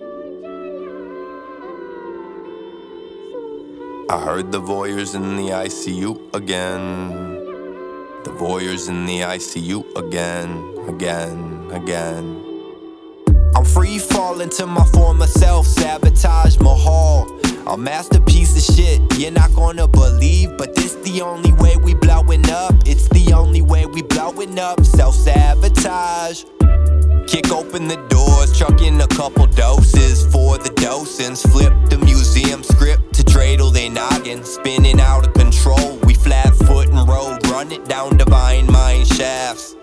I heard the voyeurs in the ICU again. The voyeurs in the ICU again, again, again. I'm free falling to my former self, sabotage Mahal. A masterpiece of shit you're not gonna believe, but this the only way we blowing up. It's the only way we blowing up. Self sabotage. Kick open the doors, chuck in a couple doses for the docents. Flip the museum script to dreidel they noggin, spinning out of control. We flat foot and road, run it down divine mind shafts.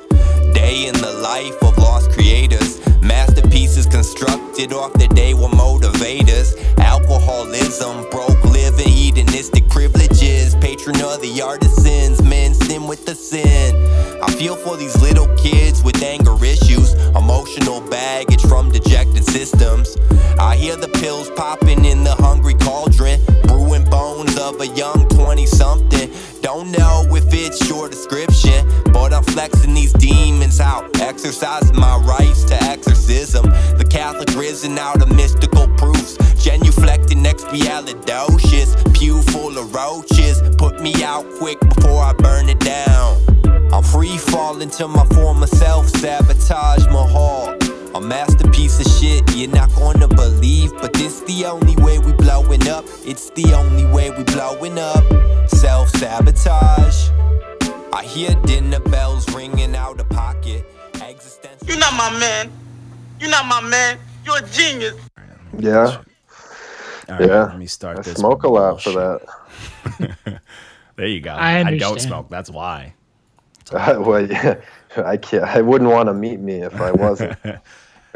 Day in the life of lost creators. Masterpieces constructed off the day were motivators. Alcoholism, broke living, hedonistic privileges. Patron of the artisans, men sin with the sin. I feel for these little kids with anger issues, emotional baggage from dejected systems. I hear the pills popping in the hungry cauldron, brewing bones of a young 20 something. Don't know if it's your description, but I'm flexing these demons out, exercising my rights to exorcism. The Catholic risen out of mystical proofs, genuflecting expialidocious, pew full of roaches. Put me out quick before I burn it down. I'm free falling to my former self, sabotage my heart. A masterpiece of shit you're not gonna believe, but this the only way we blowing up. It's the only way we blowing up. Self sabotage. I hear dinner bells ringing out of pocket. Existential. You're not my man. You're not my man. You're a genius. Yeah, All right, Yeah. let me start I this. smoke a lot for that. There you go. I I, don't smoke. That's why. well, yeah, I can't. I wouldn't want to meet me if I wasn't. or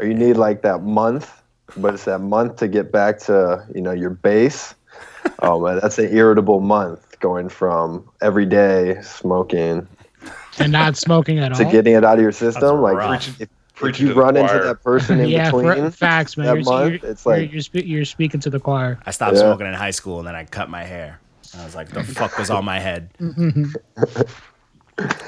you need like that month, but it's that month to get back to you know your base. Oh man, that's an irritable month going from every day smoking and not smoking at all to all. getting it out of your system. Like rough. if, if Preaching you to the run into choir. that person in yeah, between, for, facts, man. that You're, month, you're, it's like- you're, you're, spe- you're speaking to the choir. I stopped Yeah. smoking in high school and then I cut my hair. I was like, the fuck was on my head? Mm-hmm.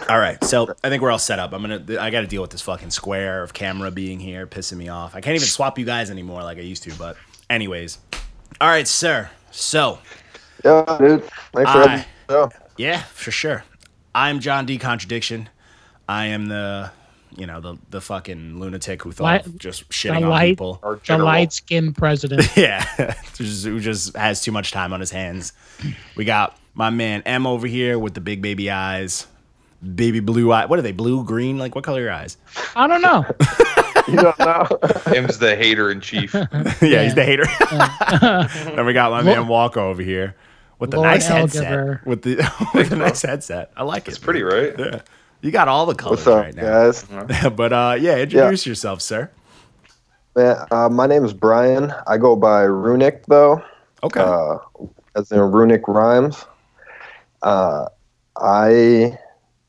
all right, so I think we're all set up. I'm gonna. I got to deal with this fucking square of camera being here, pissing me off. I can't even swap you guys anymore like I used to. But anyways, all right, sir. So yeah, dude. Thanks for I- having me. on the show. yeah, for sure. I'm John D. Contradiction. I am the, you know, the the fucking lunatic who thought Light- of just The shitting on light, people. Our the light skinned president. Yeah, who just has too much time on his hands. We got my man M over here with the big baby eyes, baby blue eye. What are they? Blue, green? Like what color are your eyes? I don't know. You don't know. Him's the hater in chief. yeah, he's the hater. then we got my man Walker over here with the Lord nice Elgiver. headset. With the with the nice headset. I like it. It's pretty, right? Yeah, you got all the colors What's up, right now. guys? but uh, yeah, introduce yourself, sir. Man, uh, my name is Brian. I go by Runic though. Okay. uh, as in runic rhymes. Uh, I,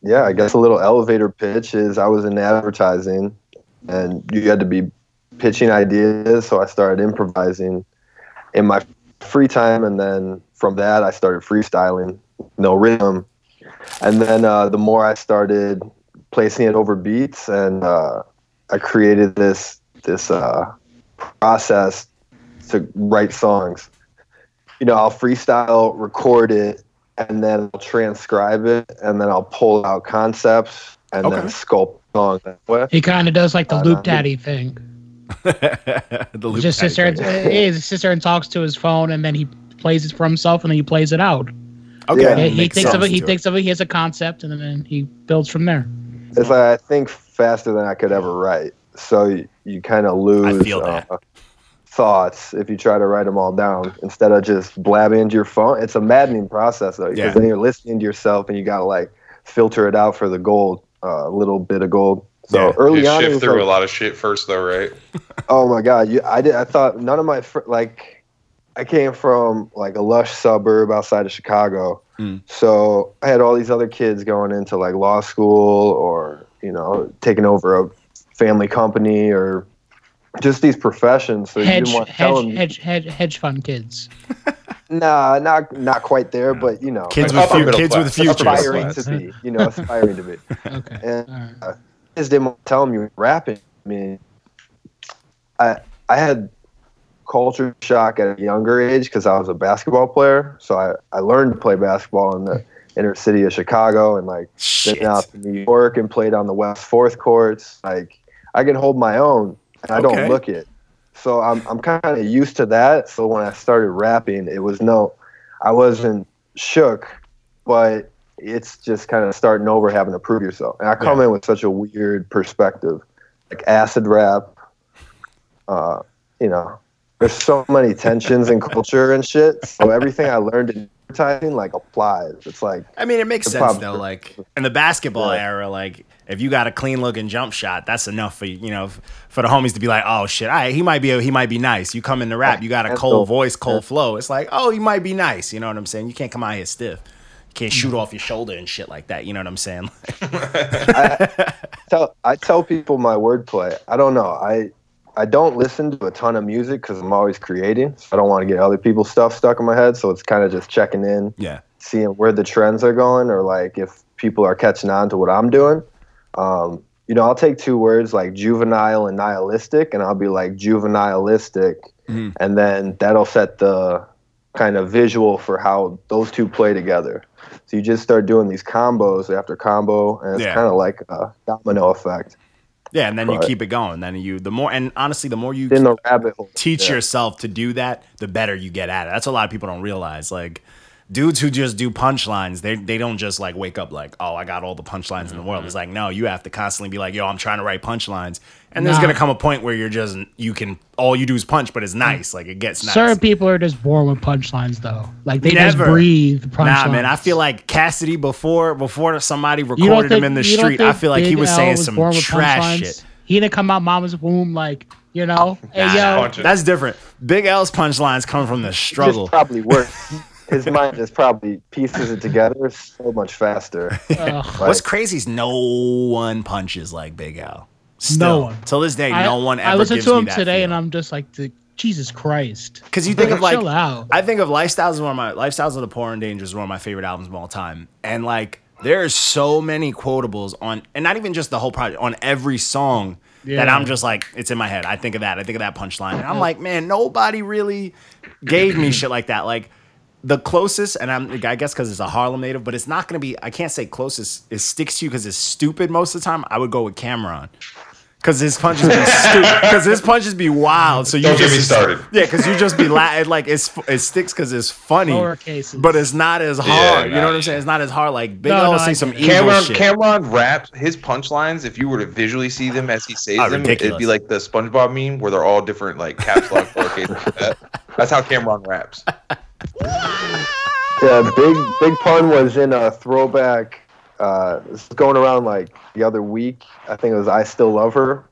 yeah, I guess a little elevator pitch is I was in advertising, and you had to be pitching ideas, so I started improvising in my free time, and then from that I started freestyling, no rhythm, and then uh, the more I started placing it over beats, and uh, I created this this uh, process to write songs you know, I'll freestyle, record it, and then I'll transcribe it, and then I'll pull out concepts and Okay. then sculpt song that. He kind of does like the loop daddy thing. the loop just sits there, and, daddy he sits there and talks to his phone, and then he plays it for himself, and then he plays it out. Okay. Yeah. he, he thinks of it. He to thinks of it. He has a concept, and then he builds from there. It's like I think faster than I could ever write, so you, you kind of lose. Uh, thoughts if you try to write them all down instead of just blabbing into your phone. It's a maddening process though, because Yeah. then you're listening to yourself and you gotta like filter it out for the gold, a uh, little bit of gold. So Yeah. early You on, shift was through like- a lot of shit first, though, right? Oh my god, you, I did. I thought none of my fr- like, I came from like a lush suburb outside of Chicago, Mm. so I had all these other kids going into like law school or you know taking over a family company or just these professions. So you hedge, didn't want to tell them, hedge, hedge, hedge fund kids. nah, not not quite there, but you know, Kids Like with few, middle kids with class, futures. upper middle aspiring to be, you know, aspiring to be. Okay. And All right. Uh, I just didn't tell him you were rapping. I mean, I I had culture shock at a younger age because I was a basketball player. So I, I learned to play basketball in the inner city of Chicago and like Shit. been out to New York and played on the West Fourth courts. Like I can hold my own and I Okay. don't look it. So I'm I'm kind of used to that. So when I started rapping, it was no, I wasn't shook, but it's just kind of starting over, having to prove yourself. And I come Yeah. in with such a weird perspective, like acid rap. Uh, you know, there's so many tensions in culture and shit. So everything I learned in advertising like applies. It's like I mean, it makes sense problem- though. Like in the basketball Yeah. era, like if you got a clean looking jump shot, that's enough for you know for the homies to be like, oh shit, all right, he might be a, he might be nice. You come in the rap, you got a cold voice, cold flow. It's like, oh, he might be nice. You know what I'm saying? You can't come out here stiff. You can't shoot mm-hmm. off your shoulder and shit like that. You know what I'm saying? tell I tell people my wordplay. I don't know. I I don't listen to a ton of music because I'm always creating. So I don't want to get other people's stuff stuck in my head. So it's kind of just checking in, yeah. seeing where the trends are going, or like if people are catching on to what I'm doing. Um, you know, I'll take two words like juvenile and nihilistic, and I'll be like juvenilistic, Mhm. and then that'll set the kind of visual for how those two play together. So you just start doing these combos after combo, and it's Yeah. kind of like a domino effect Yeah, and then you keep it going. Then you the more and honestly, the more you in the rabbit hole. teach Yeah. yourself to do that, the better you get at it. That's a lot of people don't realize. Like dudes who just do punchlines, they they don't just like wake up like, oh, I got all the punchlines in the world. It's like, no, you have to constantly be like, yo, I'm trying to write punchlines. And there's gonna come a point where you're just you can all you do is punch, but it's mm. nice. Like it gets nice. Certain people are just born with punchlines, though. Like they just Never. breathe punchlines. Nah, man, I feel like Cassidy before before somebody You don't recorded him in the street, I feel like he was L saying some with trash punchlines? shit. He didn't come out mama's womb like, you know, hey Nah, yo. That's different. Big L's punchlines come from the Just struggle. probably works. His mind just probably pieces it together so much faster. ugh. What's crazy is no one punches like Big L. Still, one. Till this day, I, no one ever I listened gives to him that today, and. I'm just like, the, Jesus Christ. Because you think of like, chill out. I think of Lifestyles is one of my Lifestyles of the Poor and Dangerous is one of my favorite albums of all time, and like there's so many quotables on, and not even just the whole project on every song that I'm just like, it's in my head. I think of that. I think of that punchline, and I'm like, man, nobody really gave me shit like that. Like the closest, and I'm I guess because it's a Harlem native, but it's not gonna be. I can't say closest. It sticks to you because it's stupid most of the time. I would go with Cam'ron. Cause his punches be stupid. Cause his punches be wild. So you Don't get just me started. yeah, because you just be la- like it's it sticks because it's funny, Lower but it's not as hard. Yeah, you know what I'm saying? It's not as hard. Like Big No, L will no, say some evil Cam'ron shit. Cam'ron raps his punchlines. If you were to visually see them as he says Oh, them, ridiculous. it'd be like the SpongeBob meme where they're all different, like caps lock, lowercase. like that. That's how Cam'ron raps. Yeah, big big pun was in a throwback. Uh, this was going around like the other week. I think it was I Still Love Her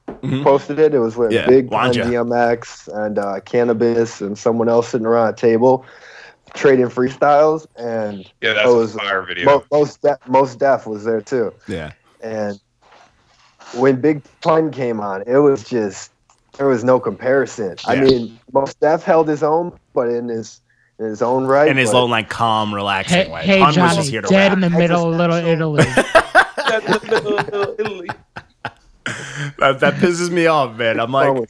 posted it. It was with Mm-hmm. Yeah, Big Pun, DMX, and uh, Canibus, and someone else sitting around a table trading freestyles. And Yeah, that it a was fire video. Mo- most De- Mos Def was there too. Yeah, And when Big Pun came on, it was just there was no comparison. I mean, Mos Def held his own, but in his in his own right. in his but- own like calm, relaxing Hey, way. hey Pun was Johnny, just here to dead rap. in the middle of Little Italy. That, that pisses me off, man. I'm like.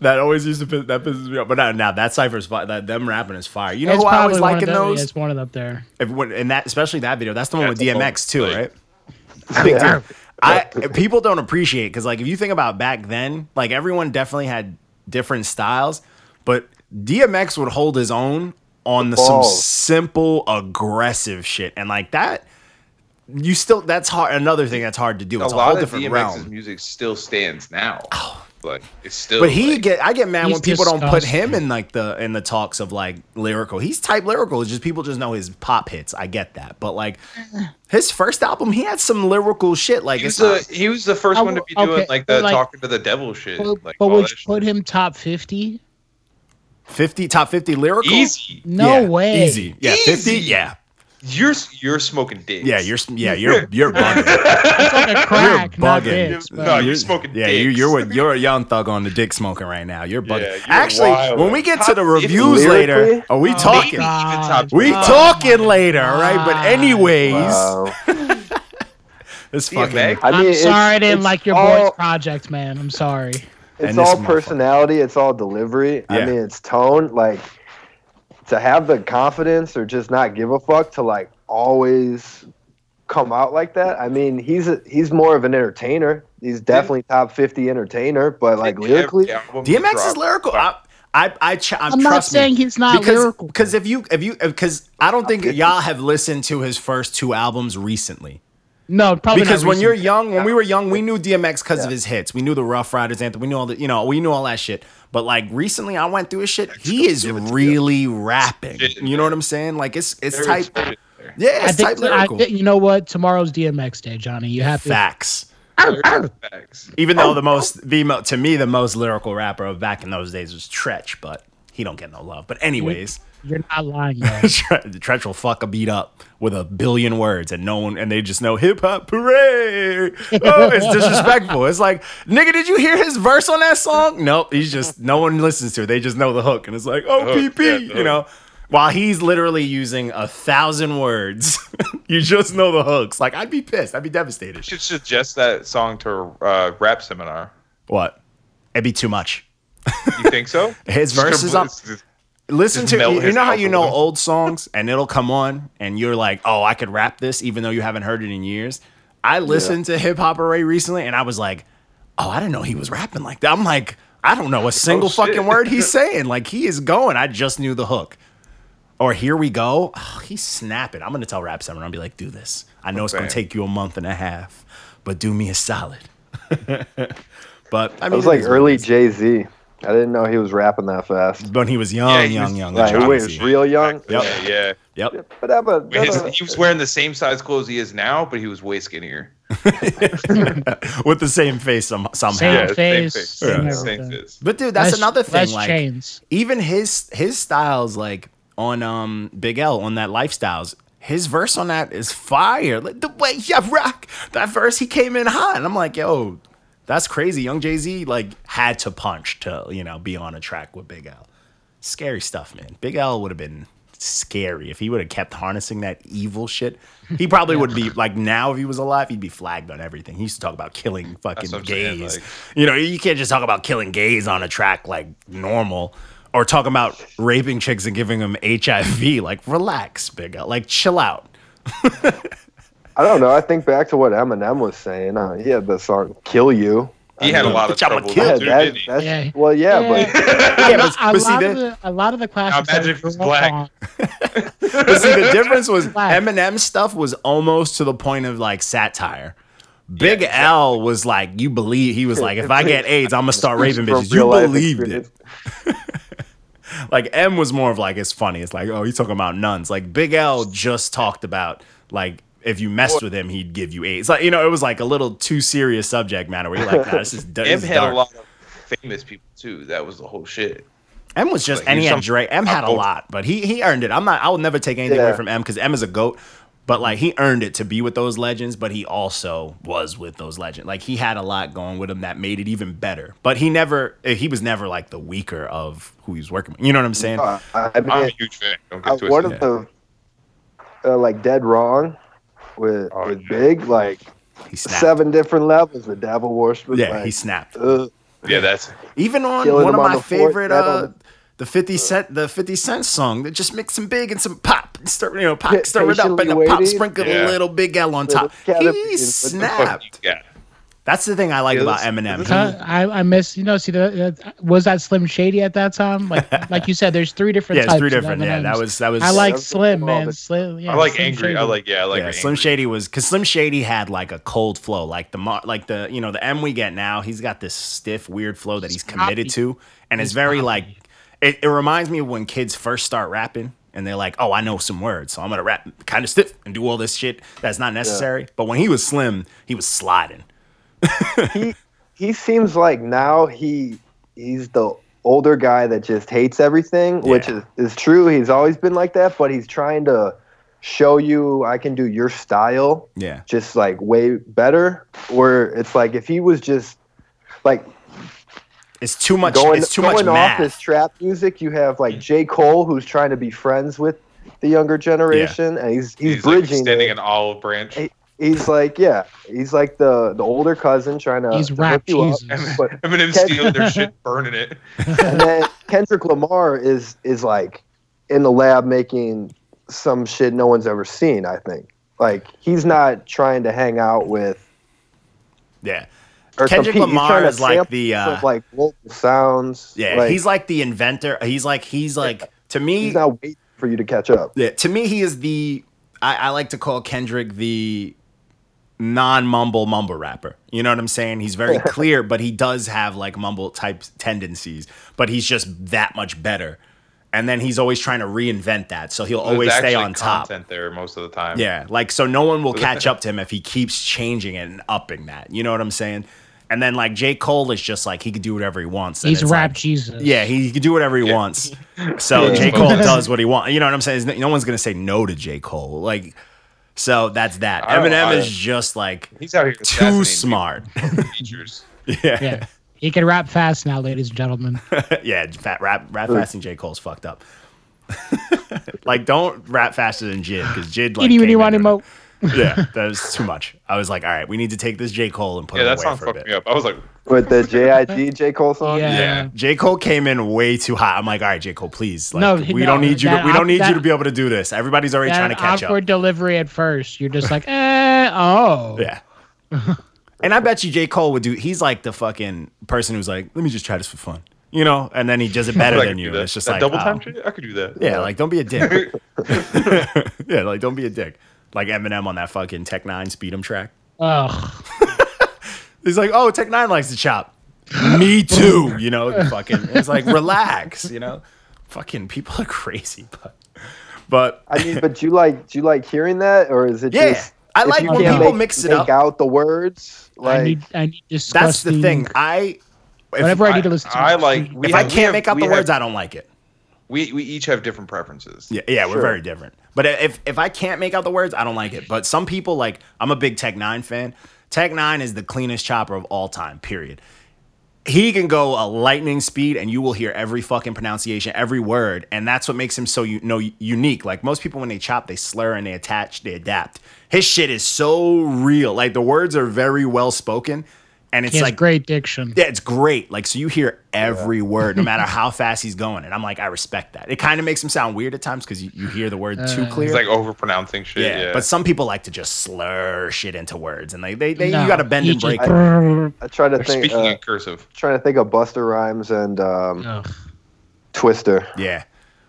That always used to piss, that pisses me off, but now, now that cipher's fire. That them rapping is fire. You know It's who I always probably one of the- those? It's one of them up there. If, when, in that, especially that video, that's the one That's with the one, DMX too, like- right? Big deal. I people don't appreciate because like if you think about back then, like everyone definitely had different styles, but DMX would hold his own on the, some simple aggressive shit, and like that, you still that's hard. Another thing that's hard to do. a It's a, lot whole of different DMX's realm. music still stands now. Oh. Like it's still. But he like, get I get mad when people don't put him in like the in the talks of like lyrical. He's type lyrical. It's just people just know his pop hits. I get that, but like his first album, he had some lyrical shit. Like he was it's the not, he was the first I one to w- be doing like the like- talking to the devil shit. But, like but would you shit. put him top 50? top fifty lyrical. easy. No Yeah, way. Easy. Yeah, fifty. Yeah, You're you're smoking dick. yeah. You're yeah you're you're bugging. It's like a crack, you're not bugging. dicks, No, you're smoking Yeah, you, dicks. you're a, you're a young thug on the dick smoking right now. You're bugging. Yeah, you're Actually, wild. when we get to the reviews later, are we Oh, talking? Maybe even top God. We five. Oh talking later, all right? But anyways, Wow. this fucking I mean, I'm it's- sorry I didn't it's like your all- boy's project, man. I'm sorry. It's all personality. It's all delivery. I mean, it's tone. Like to have the confidence or just not give a fuck to like always come out like that. I mean, he's a, he's more of an entertainer. He's definitely top fifty entertainer, but like lyrically, Every album he DMX is lyrical. I, I, I, ch- I'm, I'm not trust me. saying he's not because, lyrical. Because if you, if you, because I don't think y'all have listened to his first two albums recently. No, probably because not when you're young, when we were young, we knew DMX because of his hits. We knew the Ruff Ryders anthem. We knew all the, you know, we knew all that shit. But like recently, I went through his shit. He is really rapping. You know what I'm saying? Like it's it's type. is shit. Yeah, I it's type think, I, lyrical. think- you know what? Tomorrow's DMX day, Johnny. You have to. Facts. Facts. Even though the most, the mo- to me, the most lyrical rapper of back in those days was Treach, but he don't get no love. But anyways, You're not lying, though. Tre- Treach will fuck a beat up with a billion words, and no one, and they just know hip hop hooray. Oh, it's disrespectful. It's like, nigga, did you hear his verse on that song? Nope. He's just no one listens to it. They just know the hook, and it's like, oh, hook, PP, yeah, you know. While he's literally using a thousand words, you just know the hooks. Like, I'd be pissed. I'd be devastated. You should suggest that song to a uh, rap seminar. What? It'd be too much. You think so? His Just verses on. Complete- Listen Just to you, you know how you know old songs and it'll come on and you're like, oh, I could rap this even though you haven't heard it in years. I listened to Hip Hop Hooray recently and I was like, oh, I didn't know he was rapping like that. I'm like, I don't know a oh, single Oh, fucking word he's saying. Like he is going. I just knew the hook. Or here we go. Oh, he's snapping. I'm gonna tell Rap Summer. I'll be like, do this. I know it's gonna take you a month and a half, but do me a solid. but I I mean, was like is what it early. Jay Z. I didn't know he was rapping that fast. when he was young, Yeah, he young, was- young. Like, young. wait, it was real young. Yep. Yeah, yeah. Yep. But that, but His, that- he was wearing the same size clothes he is now, but he was way skinnier. with the same face some, somehow. Same Yeah, same face, face. same Yeah, same face. But dude, that's Less- another thing. less Like chains. even his his styles, like on um Big L on that lifestyles, his verse on that is fire. Like the way you rock that verse, he came in hot, and I'm like, yo, that's crazy. Young Jay Z like had to punch to you know be on a track with Big L. Scary stuff, man. Big L would have been scary if he would have kept harnessing that evil shit. He probably would be like now if he was alive, he'd be flagged on everything. He used to talk about killing fucking I'm saying, gays. like- you know, you can't just talk about killing gays on a track like normal. Or talk about raping chicks and giving them HIV. Like, relax, Big L. Like, chill out. I don't know. I think back to what Eminem was saying. Uh, he had the song "Kill You." He had a lot of Bitch, I'ma trouble kill Yeah, too, that- that's, Yeah. well, yeah, Yeah. but Yeah, but, a, but see, lot of the, the, a lot of the classics. that Magic we was black. but see, the difference was Black. Eminem stuff was almost to the point of like satire. Big L was like, you believe, he was like, if I get AIDS, I'm gonna start raping bitches. You believed it. Like, M was more of like, it's funny. It's like, oh, he's talking about nuns. Like, Big L just talked about, like, if you messed with him, he'd give you AIDS. Like, you know, it was like a little too serious subject matter where you're like, nah, this is, this M is had dark. a lot of famous people too. That was the whole shit. M was just, Like, and he had Dre. M had a lot, but he he earned it. I'm not. I will never take anything away from M because M is a goat. But like he earned it to be with those legends, but he also was with those legends. Like he had a lot going with him that made it even better. But he never, he was never like the weaker of who he was working with. You know what I'm saying? Uh, I I'm a huge fan. Don't get one twisted. of the uh, like dead wrong with Oh, with yeah. Big like He seven different levels. The Devil Worship. Yeah, like, he snapped. uh, Yeah, that's Even on Killing one of on my the favorite, dead uh, on the Fifty Cent, the Fifty Cent song that just makes some big and some pop, stir, you know, pop, Pa- stir it up, and patiently the pop waiting. sprinkle a little Big L on top. caterpillar He with the snapped. Yeah. That's the thing I like Yeah, about Eminem. this I, I miss you know see the uh, was that Slim Shady at that time like like you said there's three different yeah, it's types three of different. Yeah, that was that was. I like That's Slim all man the- Slim yeah I like Slim angry. I Shady. like yeah. I like yeah, angry. Slim Shady was because Slim Shady had like a cold flow, like the like the you know the M we get now. He's got this stiff, weird flow that he's committed to, and it's very like it, it reminds me of when kids first start rapping and they're like, "Oh, I know some words, so I'm gonna rap kind of stiff and do all this shit that's not necessary." But when he was Slim, he was sliding. he he seems like now he he's the older guy that just hates everything, which is, is true. He's always been like that, but he's trying to show you I can do your style Yeah, just like way better. Where it's like if he was just like it's too much. going it's too much off math. his trap music, you have like J. Cole who's trying to be friends with the younger generation, and he's he's, He's like bridging extending it. an olive branch. Hey, he's like, yeah, he's like the the older cousin trying to He's to rap hook you up, Jesus. but Eminem Ken- stealing their shit, burning it. and then Kendrick Lamar is is like in the lab making some shit no one's ever seen. I think like he's not trying to hang out with Yeah. Kendrick compete. Lamar is like the, uh, like local sounds. Yeah. like, he's like the inventor. He's like he's like to me he's not waiting for you to catch up. Yeah, to me, he is the. I, I like to call Kendrick the non-mumble mumble rapper. You know what I'm saying? He's very clear, but he does have like mumble type tendencies. But he's just that much better. And then he's always trying to reinvent that, so he'll There's always stay on top. Content there most of the time. Yeah, like so no one will catch up to him if he keeps changing it and upping that. You know what I'm saying? And then like J. Cole is just like he could do whatever he wants. He's it's rap like- Jesus. yeah, he can do whatever he Yeah. wants. So Yeah. J. Cole does what he wants. You know what I'm saying? No one's gonna say no to J. Cole. Like, so that's that. I Eminem I- is just like He's out here too smart. features. yeah, Yeah. yeah. He can rap fast now, ladies and gentlemen. Yeah, fat rap, rap fast, and J. Cole's fucked up. like, don't rap faster than JID because JID like. Any, any, came money, into it. mo. Yeah, that was too much. I was like, all right, we need to take this J. Cole and put Yeah, him that away song for a fucked bit. me up. I was like, With the JID J Cole song. Yeah. Yeah, J Cole came in way too hot. I'm like, all right, J Cole, please. Like, No, we no, don't need you. To, that we don't op- need you to be able to do this. Everybody's already trying to catch awkward up. delivery at first. You're just like, eh, oh. Yeah. and I bet you J Cole would do. He's like the fucking person who's like, let me just try this for fun, you know. And then he does it better than you. that. It's just that like double oh. time shit. I could do that. Yeah, like don't be a dick. yeah, like don't be a dick. Like Eminem on that fucking Tech N9ne Speed 'em track. Ugh. He's like, oh, Tech N9ne likes to chop. Me too. You know, fucking. It's like relax. You know, fucking people are crazy, but but I mean, but do you like do you like hearing that, or is it Yeah, just? I like when people make, mix it make up. out the words. Like I need, I need that's the thing. I if, Whenever I I, need to listen to I it. like. If I have- we can't have- make out the have- words, I don't like it. we we each have different preferences. Yeah, yeah, we're very different. But if if I can't make out the words, I don't like it. But some people like I'm a big Tech N9ne fan. Tech N9ne is the cleanest chopper of all time. Period. He can go a lightning speed, and you will hear every fucking pronunciation, every word, and that's what makes him so you know unique. Like most people, when they chop, they slur and they attach, they adapt. His shit is so real. Like the words are very well spoken, and it's He has like great diction. yeah, it's great. Like, so you hear every word, no matter how fast he's going. And I'm like, I respect that. It kind of makes him sound weird at times because you, you hear the word too clear. He's like overpronouncing shit. yeah, Yeah, but some people like to just slur shit into words, and they they, they No, you got to bend he and break. just- it. I try to They're think. speaking Uh, in cursive. trying to think of Busta Rhymes and um, Ugh. Twister. Yeah.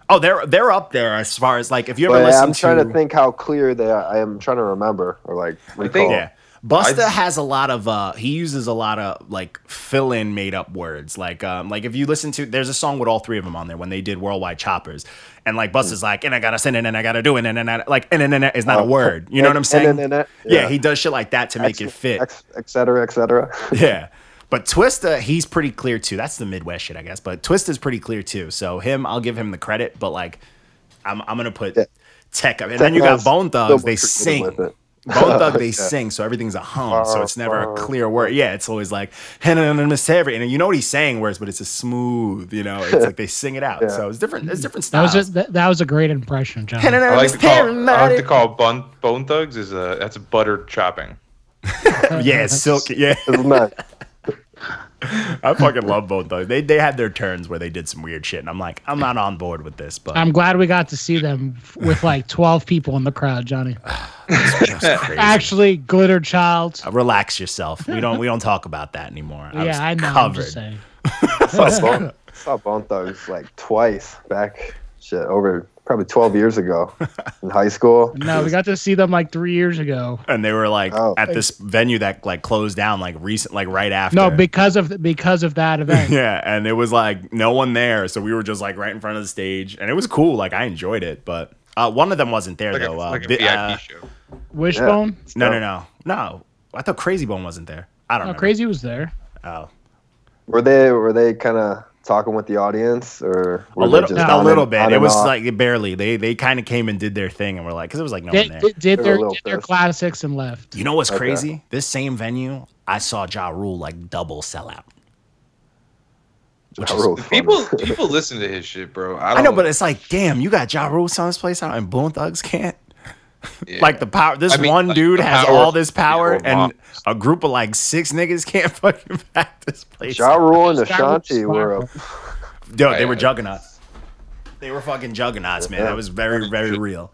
Oh, they're they're up there as far as like if you ever But listen I'm trying to, think how clear they are. I am trying to remember or like recall. think- Yeah. Busta I- has a lot of uh he uses a lot of like fill in made up words. Like um like if you listen to there's a song with all three of them on there when they did Worldwide Choppers. And like Busta's like, and I gotta send it and I gotta do it and then I like and then is not a Oh, word. You know what I'm saying? yeah. yeah. he does shit like that to make it fit. ex- et cetera, et cetera. Yeah. But Twista, he's pretty clear too. That's the Midwest shit, I guess. But Twista's pretty clear too. So him, I'll give him the credit. But like, I'm I'm gonna put. Tech up, and then you got Bone Thugs. They sing. Bone Thug, they Yeah. sing, so everything's a hum. So it's never a clear word. Yeah, it's always like Henan and Mr. every, and you know what he's saying words, but it's a smooth. You know, it's like they sing it out. Yeah. So it's different. It's different That was a, that, that was a great impression, John. I like to call. I like to call bun, bone thugs is a that's buttered chopping. yeah, it's silky. Yeah, Isn't that? I fucking love Bone Thugs. They they had their turns where they did some weird shit, and I'm like, I'm not on board with this. But I'm glad we got to see them with like 12 people in the crowd, Johnny. it's just crazy. Actually, Glitter Child. Uh, relax yourself. We don't we don't talk about that anymore. I was yeah, I know. I'm covered. just saying. I saw Bone, I saw Bone Thugs like twice back, shit, over probably 12 years ago in high school. No, we got to see them like three years ago. And they were like Oh. at this venue that like closed down like recent like right after. No, because of because of that event. yeah, and it was like no one there, so we were just like right in front of the stage, and it was cool. Like I enjoyed it, but uh, one of them wasn't there Like a, though. uh, like a VIP uh, show. Wishbone. no, no, no, no. I thought Crazy Bone wasn't there. I don't know. Crazy was there. Oh, Were they were they kind of talking with the audience or a little, just a little and- bit. It was off? like barely. They they kind of came and did their thing, and we're like, because it was like no Did, one there. did, did They were a their, little did their classics and left. You know what's Okay. crazy? This same venue, I saw Ja Rule like double sell out. Which Ja is- People people listen to his shit, bro. I, I know, but it's like, damn, you got Ja Rule selling this place out and Bone Thugs can't. Yeah. Like the power. This I mean, one like, dude has power all this power, people and moms. a group of like six niggas can't fucking back this place. Ja Rule and Sky Rule Ashanti were a Yo, Oh, they were juggernauts. They were fucking juggernauts, man. That was very, very real.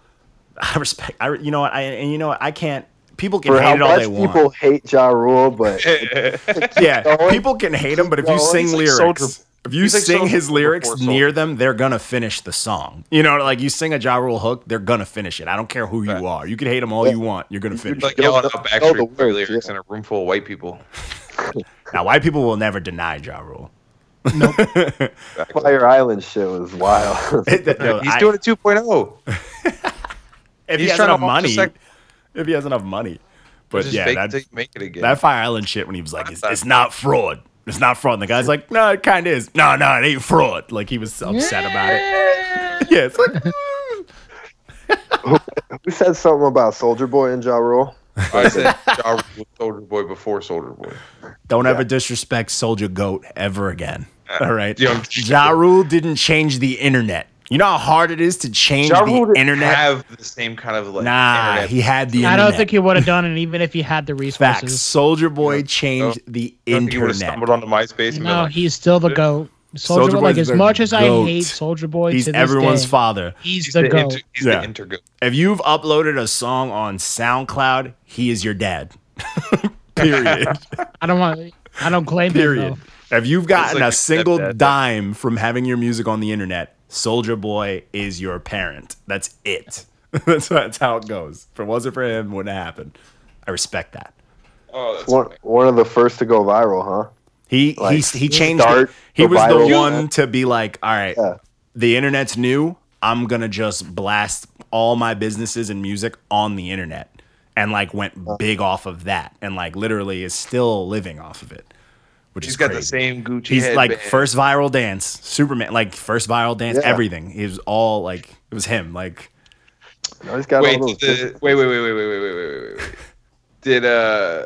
I respect. I, you know what? I and you know what? I can't. People can for how hate it all they want. people hate Ja Rule, but yeah, going, people can hate him, but if you going. sing He's like lyrics, Soulja- if you he's sing Soulja his lyrics before near Soulja. them, they're gonna finish the song. You know, like you sing a Ja Rule hook, they're gonna finish it. I don't care who you are. You can hate them all you want. You're gonna finish like it. yelling know- out know the Backstreet Boy words, lyrics yeah. in a room full of white people. Now, white people will never deny Ja Rule. Fire Island shit was wild. Yo, He's I- doing a 2.0. if he he's has trying to enough launch a money. sec- If he has enough money. But yeah, that, it till you make it again. that Fire Island shit when he was like, it's, it's not fraud. It's not fraud. And the guy's like, no, it kind of is. No, no, it ain't fraud. Like he was upset about it. Yeah, it's like, Who said something about Soulja Boy and Ja Rule? I said Ja Rule Soulja Boy before Soulja Boy. don't ever disrespect Soldier Goat ever again. All right. Young- Ja Rule didn't change the internet. You know how hard it is to change Ja Rule the didn't internet? have the same kind of like nah, internet. he had the I internet. don't think he would have done it even if he had the Facts. resources. Soulja Boy Yeah. changed No. the I don't think he would have stumbled onto MySpace and No, like, he's still the goat. Soldier Soulja Boy, like as much as I hate Soulja Boy, He's to this everyone's day, father. He's, he's the, the, goat. inter, he's Yeah. the intergoat. If you've uploaded a song on SoundCloud, he is your dad. Period. I don't want. I don't claim Period. him though. If you've gotten like a single stepdad. dime from having your music on the internet, Soulja Boy is your parent. That's it. that's, that's how it goes. If it wasn't for him, wouldn't have happened. I respect that. Oh, that's One, funny. one of the first to go viral, huh? He Like, he he changed. start It. He was the one trend. to be like, all right, Yeah. the internet's new. I'm gonna just blast all my businesses and music on the internet, and like went big off of that, and like literally is still living off of it. Which He's is got the same Gucci He's like first viral dance, Superman, like first viral dance, Yeah. everything. He was all like it was him. Like No, he's got Wait, all those. the, wait, wait, wait, wait, wait, wait, wait, wait, wait, wait. Did uh,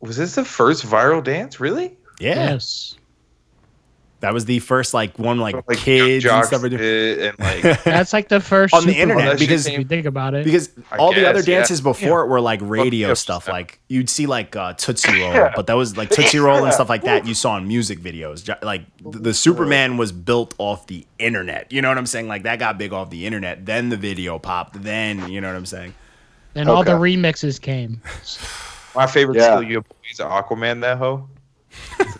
was this the first viral dance? Really? yeah, Yes. That was the first like one like, Like kids and Jocks stuff. were and like That's like the first On the Super internet, Bowl, because- if you think about it. because I all the other guess, yeah. dances before it were like radio yeah. stuff. Like you'd see like uh, Tootsie Roll, but that was like Tootsie Roll and stuff like that. You saw in music videos. Like the, the Superman was built off the internet. You know what I'm saying? Like that got big off the internet. Then the video popped. Then you know what I'm saying? then all the remixes came. my favorite Yeah. Seal You is Aquaman. That hoe.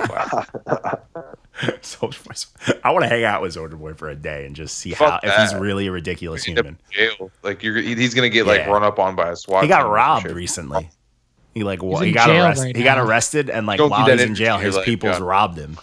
Soulja Boy's. I want to hang out with Soulja Boy for a day and just see Fuck how if he's really a ridiculous End up human. jail. Like you're, he's gonna get like Yeah. run up on by a SWAT. He got team or robbed shit. recently. He like wa- He's he got jail arrested. right he got now. arrested and like Don't while do he's that in jail, his like, people's God. robbed him.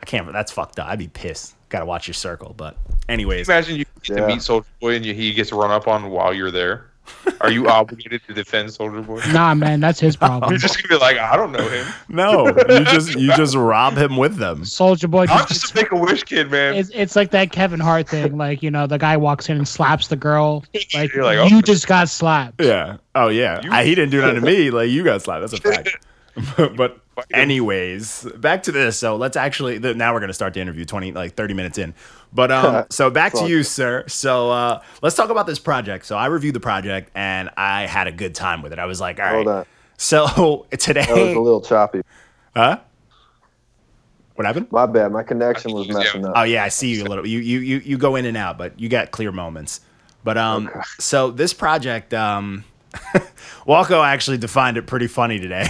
I can't. That's fucked up. I'd be pissed. Got to watch your circle. But anyways, Imagine you get Yeah. to meet Soulja Boy and you, he gets run up on while you're there. Are you obligated to defend Soulja Boy? Nah, man, that's his problem. You're just gonna be like, I don't know him. no, you just you just rob him with them. Soulja Boy I'm just. just a make a wish kid, man. it's, it's like that Kevin Hart thing. Like, you know, the guy walks in and slaps the girl. Like, You're like, oh. you just got slapped. Yeah. Oh yeah. You- I, he didn't do that to me. Like you got slapped. That's a fact. but Fuck anyways, back to this. So let's actually the, now we're gonna start the interview. Twenty like thirty minutes in. But um, so back to you, sir. So uh, let's talk about this project. So I reviewed the project and I had a good time with it. I was like, all right. Hold on. So today That was a little choppy. huh? What happened? My bad. My connection was messing up. Oh yeah, I see you a little. You you you you go in and out, but you got clear moments. But um, so this project, um, Walko actually defined it pretty funny today.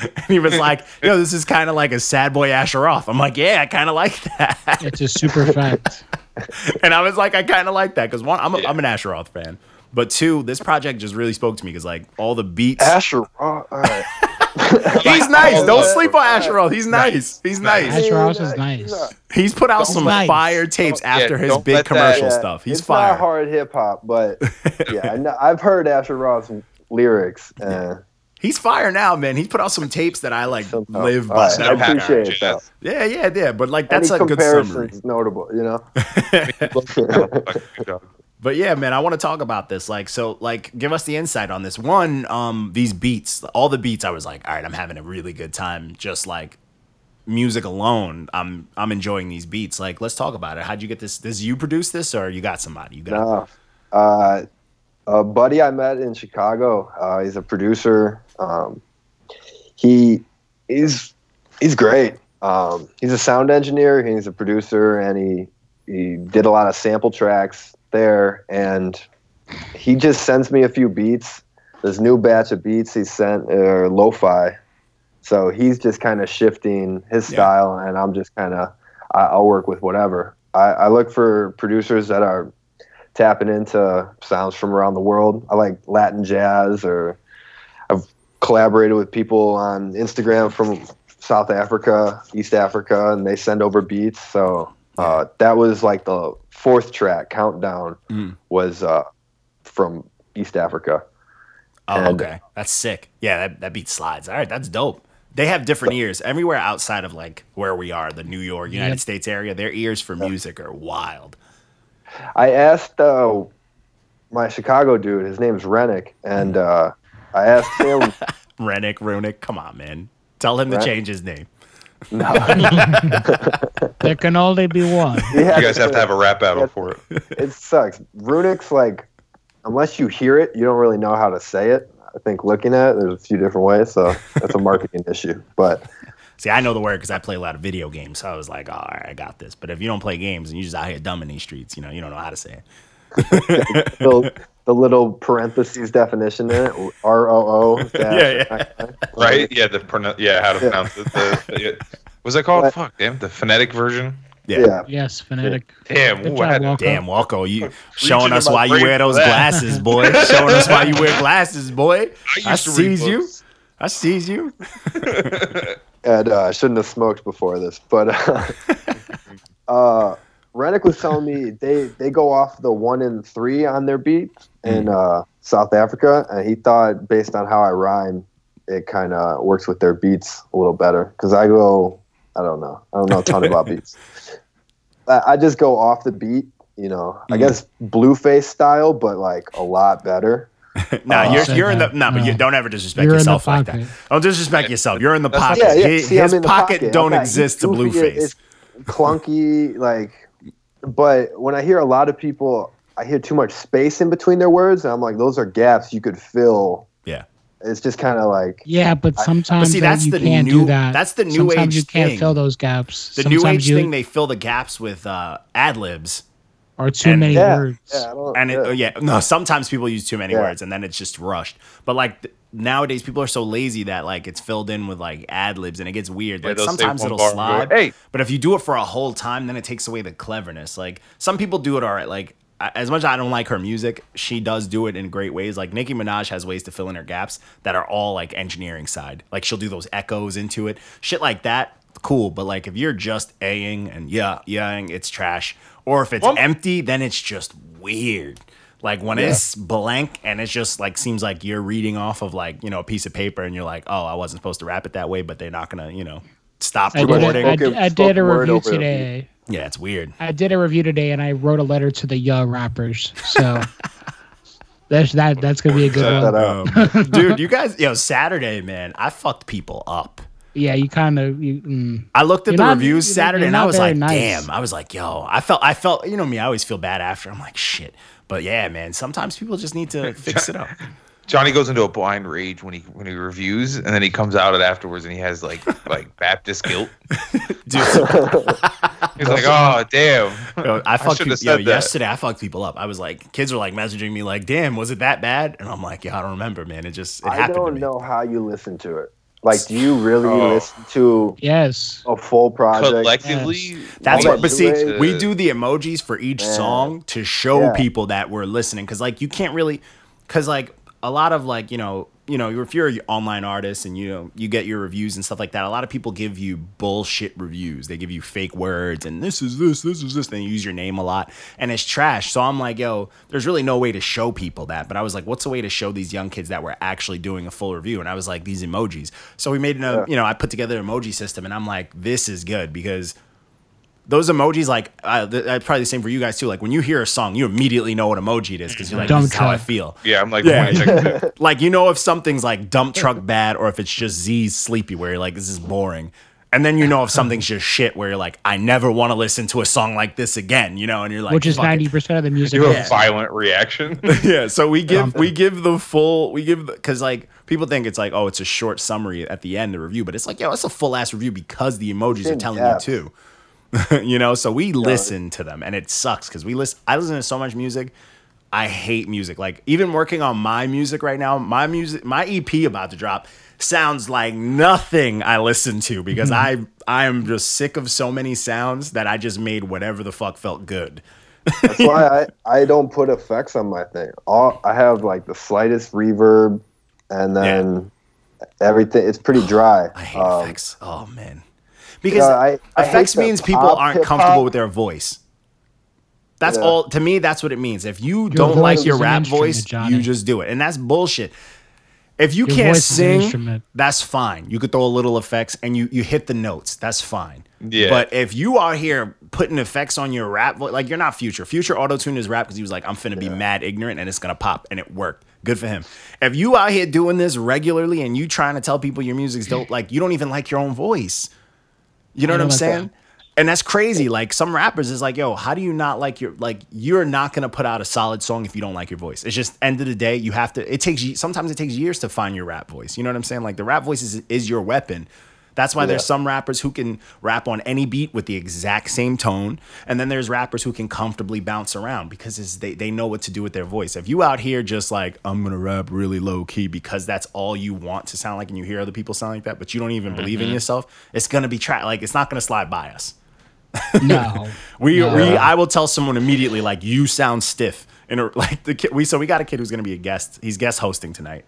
and he was like, "Yo, this is kind of like a sad boy Asher Roth." I'm like, "Yeah, I kind of like that." It's a super fact. and I was like, "I kind of like that" because one, I'm a, I'm an Asher Roth fan, but two, this project just really spoke to me because like all the beats. Asher. All right. He's nice. all Don't sleep on Asher Roth. He's nice. He's nice. Asher Roth is nice. He's put out Don't- some nice. fire tapes Don't- yeah, after his big let that- commercial stuff. He's it's fire. not hard hip hop, but yeah, I know, I've heard Asher Roth lyrics. And He's fire now, man. He's put out some tapes that I like somehow- live by. right, I appreciate "Alright." it. though. Yeah, yeah, yeah. But like that's Any a good summary. comparisons notable, you know. But yeah, man, I want to talk about this. Like, so like give us the insight on this. One, um, these beats, all the beats, I was like, all right, I'm having a really good time. Just like music alone, I'm I'm enjoying these beats. Like, let's talk about it. How'd you get this? Does you produce this or you got somebody? You got No, Uh, a buddy I met in Chicago. Uh, he's a producer. Um, he he's he's great. Um, he's a sound engineer. He's a producer, and he he did a lot of sample tracks there. And he just sends me a few beats. This new batch of beats he sent are lo-fi, so he's just kind of shifting his Yeah. style, and I'm just kind of I'll work with whatever. I, I look for producers that are tapping into sounds from around the world. I like Latin jazz, or I've collaborated with people on Instagram from South Africa, East Africa, and they send over beats. So uh, that was like the fourth track, Countdown, Mm. was uh, from East Africa. Oh, And- okay. That's sick. Yeah, that, that beat slides. All right, that's dope. They have different ears everywhere outside of like where we are, the New York, United Yep. States area. Their ears for music are wild. I asked uh, my Chicago dude, his name's Rennick, and uh, I asked him. Rennick, Runick, come on, man. Tell him to change his name. no, There can only be one. he had You guys have to have a rap battle for it. it sucks. Runick's like, unless you hear it, you don't really know how to say it. I think looking at it, there's a few different ways, so that's a marketing issue. But See, I know the word because I play a lot of video games. So I was like, oh, all right, I got this. But if you don't play games and you're just out here dumb in these streets, you know, you don't know how to say it. the, the little parentheses definition in it, R O O. Yeah, yeah. Right? Yeah, the pronou- yeah, how to pronounce it. The, the, what's that called? What? Fuck, damn, the phonetic version. Yeah. Yeah. Yes, phonetic. Damn, Good ooh, job, I had to- Walker. Damn, Walko, you showing us why you wear those glasses, boy. showing us why you wear glasses, boy. I, used to read sees you. I sees you. And uh, I shouldn't have smoked before this, but uh, uh, Rennick was telling me they, they go off the one and three on their beat in uh, South Africa, and he thought based on how I rhyme, it kind of works with their beats a little better. Because I go, I don't know, I don't know a ton about beats. I, I just go off the beat, you know. I guess Blueface style, but like a lot better. No, Oh. you're you're in the that. no, but you don't ever disrespect You're yourself like that. Don't disrespect yourself. You're in the pocket. Yeah, yeah. His, See, his I'm in the pocket, pocket. don't Okay, exist to Blueface. It's clunky, like. But when I hear a lot of people, I hear too much space in between their words, and I'm like, those are gaps you could fill. Yeah. It's just kind of like, Yeah, but sometimes see, that's you the can't new- do that. that's the new sometimes age you can't thing. fill those gaps. The new age you, thing, they fill the gaps with uh, ad libs. Or too and- many yeah, words. yeah, And it, yeah. uh, yeah, no, sometimes people use too many Yeah. words and then it's just rushed. But like th- nowadays, people are so lazy that like it's filled in with like ad libs and it gets weird. Yeah, Like they'll sometimes it'll bar and go, slide. "Hey." But if you do it for a whole time, then it takes away the cleverness. Like some people do it all right. Like a- as much as I don't like her music, she does do it in great ways. Like Nicki Minaj has ways to fill in her gaps that are all like engineering side. Like she'll do those echoes into it, shit like that. Cool, but like if you're just a-ing and yeah, yeah, it's trash. Or if it's Well- empty, then it's just weird. Like when it's blank and it's just like seems like you're reading off of like you know a piece of paper and you're like, oh, I wasn't supposed to rap it that way, but they're not gonna you know stop I recording. a, I, Spoken- did- I did a review today. yeah, it's weird. I did a review today, and I wrote a letter to the young rappers. So that's that. That's gonna be a good Check one. Um, dude, you guys, yo, Saturday, man, I fucked people up. Yeah, you kind of. You, mm. I looked at You're the not- reviews Saturday and I was like, nice. damn. I was like, yo, I felt, I felt, you know me, I always feel bad after. I'm like, shit. But yeah, man, sometimes people just need to fix it up. Johnny goes into a blind rage when he when he reviews, and then he comes out it afterwards, and he has like like Baptist guilt. Dude, He's like, oh damn, yo, I fucked shouldn't people, yo, that. yesterday I fucked people up. I was like, kids were like messaging me like, damn, was it that bad? And I'm like, yeah, I don't remember, man. It just, it I happened to don't me. know how you listen to it. Like, do you really Oh. listen to Yes. a full project? collectively. That's what, but see, new age- we do the emojis for each Yeah. song to show Yeah. people that we're listening. Cause like you can't really, cause like a lot of like, you know, you know, if you're an online artist and you know, you get your reviews and stuff like that, a lot of people give you bullshit reviews. They give you fake words and this is this, this is this. They use your name a lot and it's trash. So I'm like, yo, there's really no way to show people that. But I was like, what's a way to show these young kids that we're actually doing a full review? And I was like, these emojis. So we made an, you know, I put together an emoji system and I'm like, this is good because those emojis, like, uh, th- uh, probably the same for you guys too. Like, when you hear a song, you immediately know what emoji it is because you're like, Dump this is how I feel. Yeah, I'm like, Yeah. 20 seconds in. Like, you know, if something's like dump truck bad or if it's just Z's sleepy, where you're like, this is boring. And then you know if something's just shit where you're like, I never want to listen to a song like this again, you know, and you're like, which is ninety percent of the music. Do a violent reaction. yeah so we give we give the full we give because like people think it's like oh it's a short summary at the end of the review but it's like yo it's a full ass review because the emojis are telling depth. you too you know so we listen to them and it sucks because we listen i listen to so much music i hate music like even working on my music right now my music my ep about to drop sounds like nothing i listen to because i i'm just sick of so many sounds that i just made whatever the fuck felt good That's why I, I don't put effects on my thing. All I have like the slightest reverb, and then everything. It's pretty dry. I hate Um, effects. Oh man, because I- I effects the means people pop aren't hip-hop. comfortable with their voice. That's Yeah. all. To me, that's what it means. If you don't voice like your rap voice, Johnny. you just do it, and that's bullshit. If you Your can't voice is an sing, that's fine. You could throw a little effects and you you hit the notes. That's fine. Yeah. But if you are here putting effects on your rap, vo- like you're not Future. Future auto tuned his rap because he was like, I'm finna be mad ignorant and it's gonna pop, and it worked. Good for him. If you out here doing this regularly and you trying to tell people your music's dope, like you don't even like your own voice. You know what I'm saying? right. And that's crazy. Like some rappers is like, yo, how do you not like your like you're not gonna put out a solid song if you don't like your voice. It's just end of the day, you have to it takes sometimes it takes years to find your rap voice. You know what I'm saying? Like the rap voice is is your weapon. That's why there's some rappers who can rap on any beat with the exact same tone, and then there's rappers who can comfortably bounce around because they they know what to do with their voice. If you out here just like I'm gonna rap really low key because that's all you want to sound like, and you hear other people sound like that, but you don't even believe in mm-hmm. yourself, it's gonna be tra- like it's not gonna slide by us. No, We No. we I will tell someone immediately like you sound stiff and like the kid we so we got a kid who's gonna be a guest he's guest hosting tonight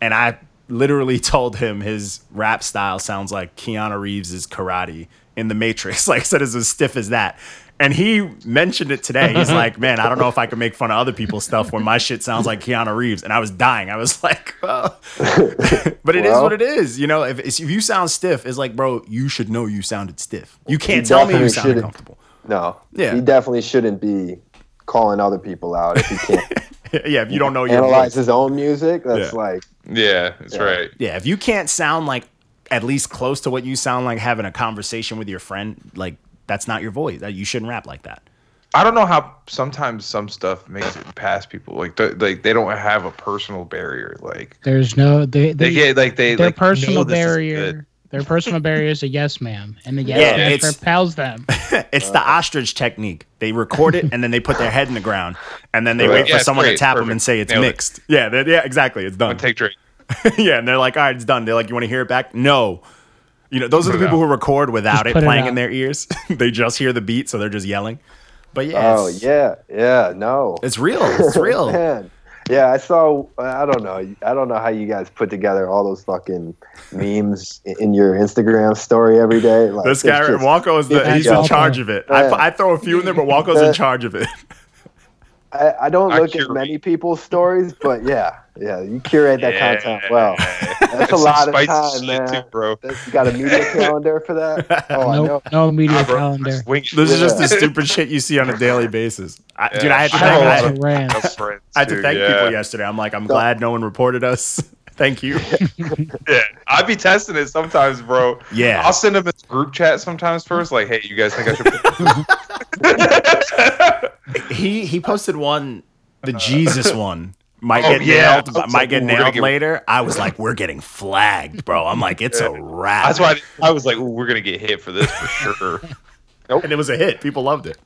and I literally told him his rap style sounds like Keanu Reeves' karate in the Matrix. Like I said it's as stiff as that. And he mentioned it today. He's like man I don't know if I can make fun of other people's stuff when my shit sounds like Keanu Reeves. And I was dying. I was like well. But it is Well- what it is you know? If, if you sound stiff it's like bro you should know you sounded stiff. You can't tell me you sounded comfortable. No. Yeah. He definitely shouldn't be calling other people out if he can't yeah, if you don't know your analyze voice. his own music. That's Yeah. like yeah, that's Yeah. right. Yeah, if you can't sound like at least close to what you sound like having a conversation with your friend, like that's not your voice. That you shouldn't rap like that. I don't know how sometimes some stuff makes it past people. Like, th- like they don't have a personal barrier. Like there's no they, they they, get like they their like know personal this is barrier. Good. Their personal barrier is a yes ma'am, and the yes Yeah, man it's- repels them. it's the uh. ostrich technique. They record it and then they put their head in the ground and then they Right. wait for Yeah, someone to great, tap them and say it's Nailed it. mixed. Yeah, yeah, exactly. It's done. take Drake. yeah, and they're like, all right, it's done. They're like, you want to hear it back? No. You know, those are the people out. who record without Just it put it playing out. in their ears. they just hear the beat, so they're just yelling. But yeah, Oh yeah, yeah, no. it's real. It's real. Yeah, I saw. I don't know. I don't know how you guys put together all those fucking memes in- your Instagram story every day. Like, This guy, just- Walco is the, he's in charge of it. I, Yeah. I throw a few in there, but Walco's in charge of it. I, I don't I look at many people's stories, but yeah, yeah, you curate that content well. That's a lot of spicy time, shit man. too, bro. That's- You got a media calendar for that? Oh, I No, know. no media Nah, calendar. swing it. This is just the stupid shit you see on a daily basis. I, Dude, I had to thank, have a I lot had, of- Rants. That's friends, I had to thank yeah. people yesterday. I'm like, I'm glad no one reported us. Thank you. Yeah, I'd be testing it sometimes, bro. Yeah. I'll send them a group chat sometimes first, like, hey, you guys think I should? he he posted one, the uh. Jesus one. Might Oh, get yeah. nailed, I but was might like, get ooh, we're gonna nailed get- later. I was like, we're getting flagged, bro. I'm like, it's a wrap. That's why I, I was like, we're gonna get hit for this for sure. and it was a hit. People loved it.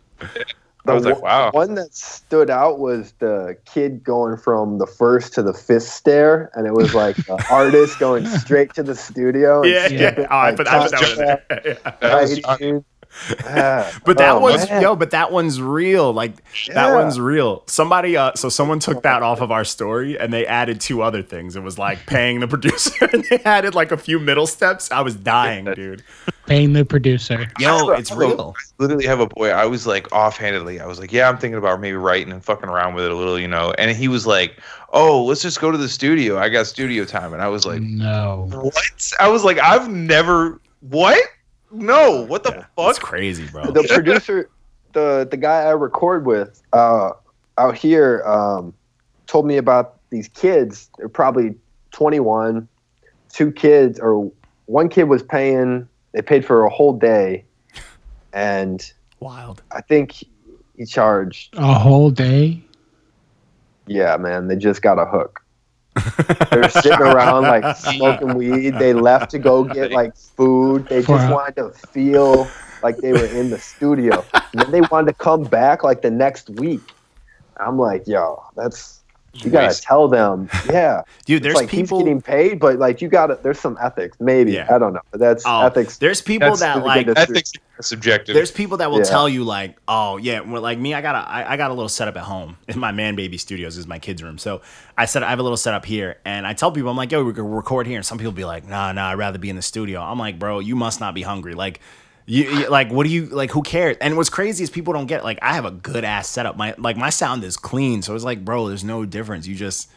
I was like, one- wow. One that stood out was the kid going from the first to the fifth stair, and it was like the artist going straight to the studio. and Yeah, yeah. Oh, I like, put, I put that top one there. Yeah. That was right, dude. Yeah. But that Oh, one's man. yo, but that one's real. Like that one's real. Somebody uh so someone took that off of our story and they added two other things. It was like paying the producer and they added like a few middle steps. I was dying, dude. Paying the producer. Yo, it's real. I literally have a boy. I was like offhandedly. I was like, yeah, I'm thinking about maybe writing and fucking around with it a little, you know. And he was like, oh, let's just go to the studio. I got studio time. And I was like, No. what? I was like, I've never what? No, what the It's fuck? It's crazy, bro. the producer, the the guy I record with uh, out here, um, told me about these kids. They're probably 21. Two kids, or one kid was paying they paid for a whole day, and Wild. I think he charged. A whole day. Yeah, man, they just got a hook. They're sitting around like smoking weed. They left to go get like food. They just wanted to feel like they were in the studio. And then they wanted to come back like the next week. I'm like, yo, that's you gotta Waste. tell them, yeah. Dude, there's like people. he's getting paid, but like you gotta there's some ethics, maybe. Yeah. I don't know. But that's Oh, ethics. There's people That's that like. Ethics subjective. There's people that will Yeah. tell you like, oh yeah, well, like me, I got a, I, I got a little setup at home in my man baby studios is my kids' room. So I said I have a little setup here, and I tell people I'm like, yo, we can record here, and some people be like, nah, nah, I'd rather be in the studio. I'm like, bro, you must not be hungry, like. You, you- like what do you like who cares and what's crazy is people don't get it. like i have a good ass setup my like my sound is clean so it's like bro there's no difference you just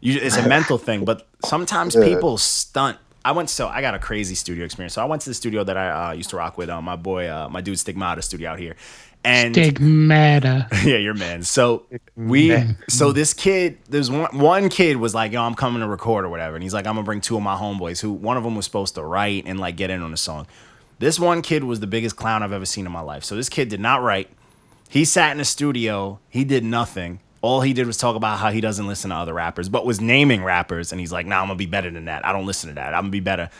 you it's a mental thing but sometimes Yeah. people stunt I went so I got a crazy studio experience. So I went to the studio that I uh, used to rock with. Uh, my boy, uh, my dude Stigmata studio out here, and Stigmata. yeah, you're man. So we, so this kid, there's one one kid was like, yo, I'm coming to record or whatever, and he's like, I'm gonna bring two of my homeboys. Who one of them was supposed to write and like get in on the song. This one kid was the biggest clown I've ever seen in my life. So this kid did not write. He sat in the studio. He did nothing. All he did was talk about how he doesn't listen to other rappers, but was naming rappers. And he's like, nah, I'm going to be better than that. I don't listen to that. I'm going to be better.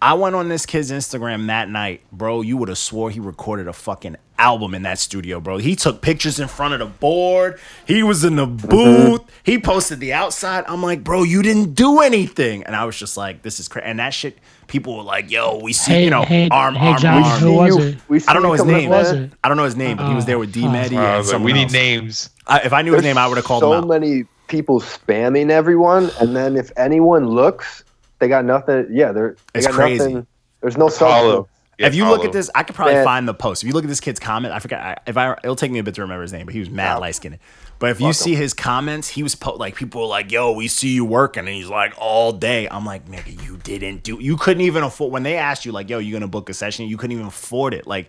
I went on this kid's Instagram that night, bro. You would have swore he recorded a fucking album in that studio, bro. He took pictures in front of the board. He was in the booth. He posted the outside. I'm like, bro, you didn't do anything. And I was just like, this is crazy. And that shit, people were like, yo, we see, Hey, you know, hey, arm, hey, arm, Johnny, arm. who was You- it? I don't know his name. Was it? I don't know his name, but he was there with D Oh, Medi Uh, and I was like, we need else. names. I, if I knew his name, I would have called so him out. many people spamming everyone, and then if anyone looks, they got nothing. Yeah, they're they It's got crazy. nothing. There's no Hollow. substance. if you look at this, I could probably Man. find the post. If you look at this kid's comment, I forgot. I, if I, it'll take me a bit to remember his name, but he was mad Wow. light skinned. But if you Welcome. see his comments, he was po- like, people were like, "Yo, we see you working," and he's like, "All day." I'm like, "Nigga, you didn't do. You couldn't even afford when they asked you, like, "Yo, you gonna book a session?" You couldn't even afford it. Like,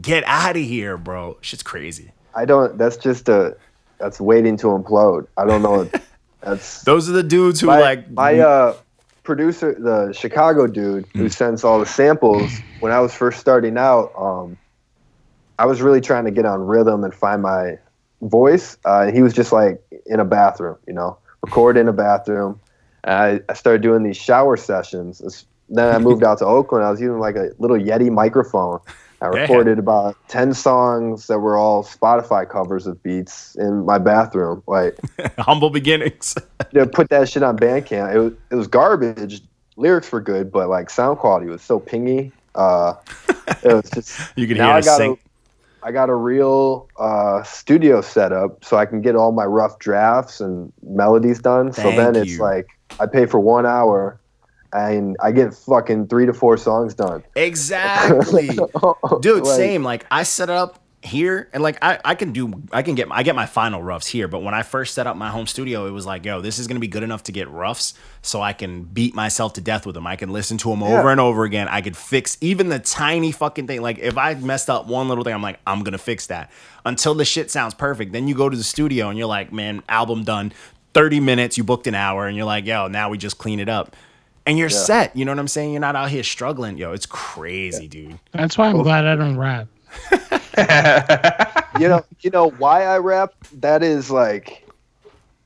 get out of here, bro. Shit's crazy. I don't. That's just a. That's waiting to implode. I don't know. That's Those are the dudes who my, like my uh producer, the Chicago dude Hmm. who sends all the samples. When I was first starting out, um, I was really trying to get on rhythm and find my voice. Uh, he was just like in a bathroom, you know, record in a bathroom. And I, I started doing these shower sessions. Then I moved out to Oakland. I was using like a little Yeti microphone. I recorded about 10 songs that were all Spotify covers of beats in my bathroom. Like, humble beginnings. to put that shit on Bandcamp. It was it was garbage. Lyrics were good, but like sound quality was so pingy. Uh, it was just. You could hear I the got sync. a, I got a real uh, studio setup, so I can get all my rough drafts and melodies done. so Thank then it's like I pay for one hour, and I get fucking three to four songs done. Exactly. dude Like, same like i set up here and like I, I can do i can get i get my final roughs here but when i first set up my home studio it was like yo this is gonna be good enough to get roughs so i can beat myself to death with them. I can listen to them Yeah. over and over again. I could fix even the tiny fucking thing. Like if i messed up one little thing i'm like i'm gonna fix that. Until the shit sounds perfect. Then you go to the studio and you're like man album done 30 minutes you booked an hour and you're like yo now we just clean it up. And you're set you know what i'm saying? You're not out here struggling. Yo it's crazy dude. That's why I'm glad I don't rap. you know, you know why I rap? That is like,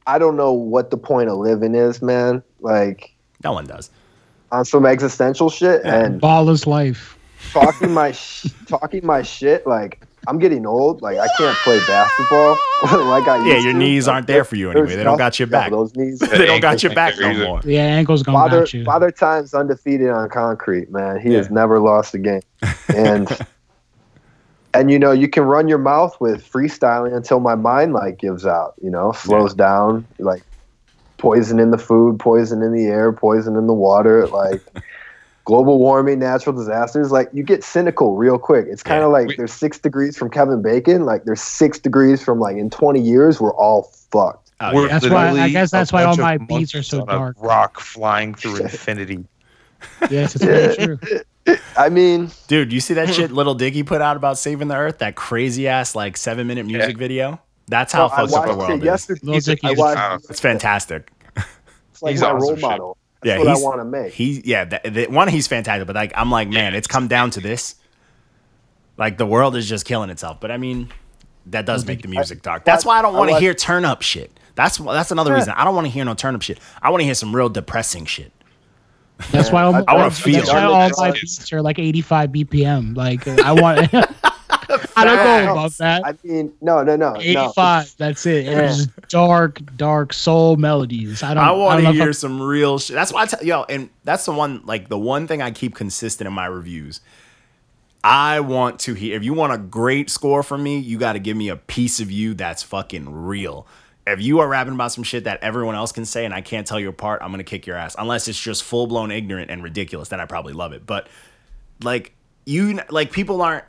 I don't know what the point of living is, man. Like no one does on some existential shit and Ball is life. talking my sh- talking my shit. Like I'm getting old. Like I can't play basketball like I Yeah, your to. knees aren't there for you there's anyway. They don't got your back. yo, those knees. they don't got your back no more. Yeah, ankles gonna Father, you. Father Time's undefeated on concrete, man. He has never lost a game, and and you know you can run your mouth with freestyling until my mind like gives out. You know, slows down. Like poison in the food, poison in the air, poison in the water. Like global warming, natural disasters. Like you get cynical real quick. It's kind Yeah. of like We- there's six degrees from Kevin Bacon. Like there's six degrees from like in 20 years we're all fucked. Oh, We're yeah. That's why- I guess that's why all my beats are so dark. Rock flying through infinity. Yes, it's very true. I mean, Dude, you see that shit Lil Dicky put out about saving the earth? That crazy ass like seven minute music video? That's how well, I fucked up the world it is. yesterday. Lil Dicky I is watched, It's fantastic. it's like He's my awesome role shit. model. That's yeah, what I he's- want to make. He yeah, that, that- one he's fantastic, but like I'm like, man, it's come down to this. Like the world is just killing itself. But I mean, that does make the music dark. That's why I don't want to hear turn up shit. That's that's another reason. I don't want to hear no turn up shit. I want to hear some real depressing shit. That's why all, I- I wanna that's why all my beats are like 85 BPM. Like I want. I don't know about that. I mean, no, no, no, no. 85. That's it. It's just dark, dark soul melodies. I don't. I I want to hear I'm- some real shit. That's why I tell yo, and that's the one like the one thing I keep consistent in my reviews. I want to hear if you want a great score from me, you got to give me a piece of you that's fucking real. If you are rapping about some shit that everyone else can say and I can't tell you apart, I'm gonna kick your ass. Unless it's just full blown ignorant and ridiculous, then I probably love it. But like you, like people aren't.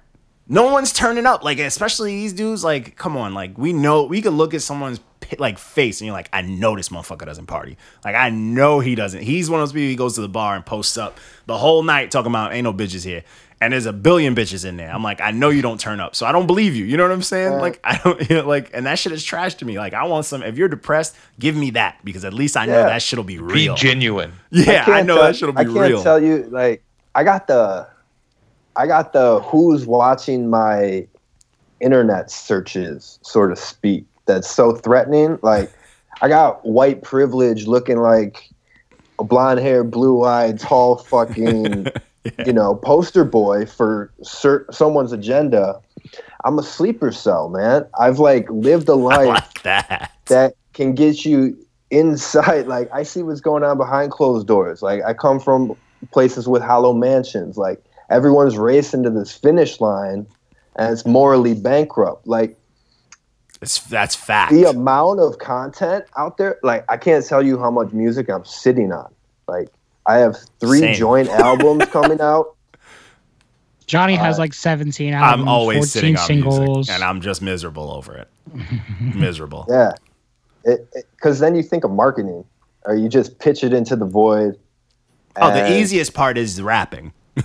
No one's turning up. Like especially these dudes. Like come on. Like we know we could look at someone's like face and you're like, I know this motherfucker doesn't party. Like I know he doesn't. He's one of those people. He goes to the bar and posts up the whole night talking about ain't no bitches here. And there's a billion bitches in there. I'm like, I know you don't turn up, so I don't believe you. You know what I'm saying? Like I don't you know, like, and that shit is trash to me. Like I want some. If you're depressed, give me that because at least I know Yeah. that shit'll be real, Be genuine. yeah, I, can't know tell- that shit'll be I can't real. tell you like I got the I got the who's watching my internet searches, sort of speak. That's so threatening. Like I got white privilege looking like a blonde hair, blue eyed, tall fucking you know, poster boy for cer- someone's agenda. I'm a sleeper cell, man. I've like lived a life like that. that can get you inside. Like I see what's going on behind closed doors. Like I come from places with hollow mansions. Like everyone's racing to this finish line, and it's morally bankrupt. Like It's, that's fact. the amount of content out there. Like I can't tell you how much music I'm sitting on. Like I have three Same. joint albums coming out. Johnny has Uh, like 17 albums, I'm always 14 sitting on singles. music, and I'm just miserable over it. miserable. Yeah, because then you think of marketing, or you just pitch it into the void. Oh, the easiest part is rapping.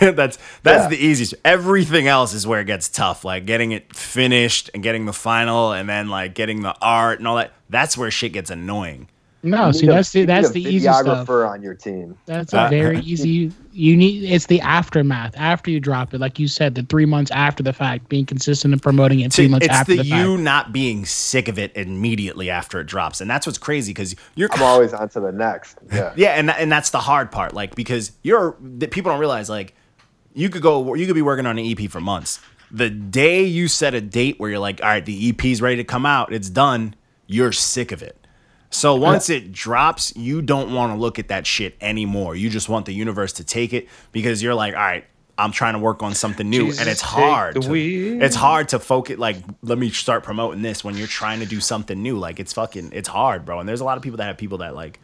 that's that's Yeah. the easiest. Everything else is where it gets tough. Like getting it finished and getting the final, and then like getting the art and all that. That's where shit gets annoying. No, you see need a- that's the that's the easy stuff. videographer on your team. That's Uh, a very easy. You need it's the aftermath after you drop it, like you said, the three months after the fact, being consistent and promoting it three To- months it's after the, the, you fact. not being sick of it immediately after it drops, and that's what's crazy because you're I'm always on to the next. Yeah. Yeah, and and that's the hard part, like because you're that people don't realize like you could go you could be working on an EP for months. The day you set a date where you're like, all right, the EP's ready to come out, it's done. You're sick of it. So once it drops, you don't want to look at that shit anymore. You just want the universe to take it because you're like, all right, I'm trying to work on something new, Jesus, and it's hard. to- it's hard to focus. Like, let me start promoting this when you're trying to do something new. Like, it's fucking, it's hard, bro. And there's a lot of people that have people that like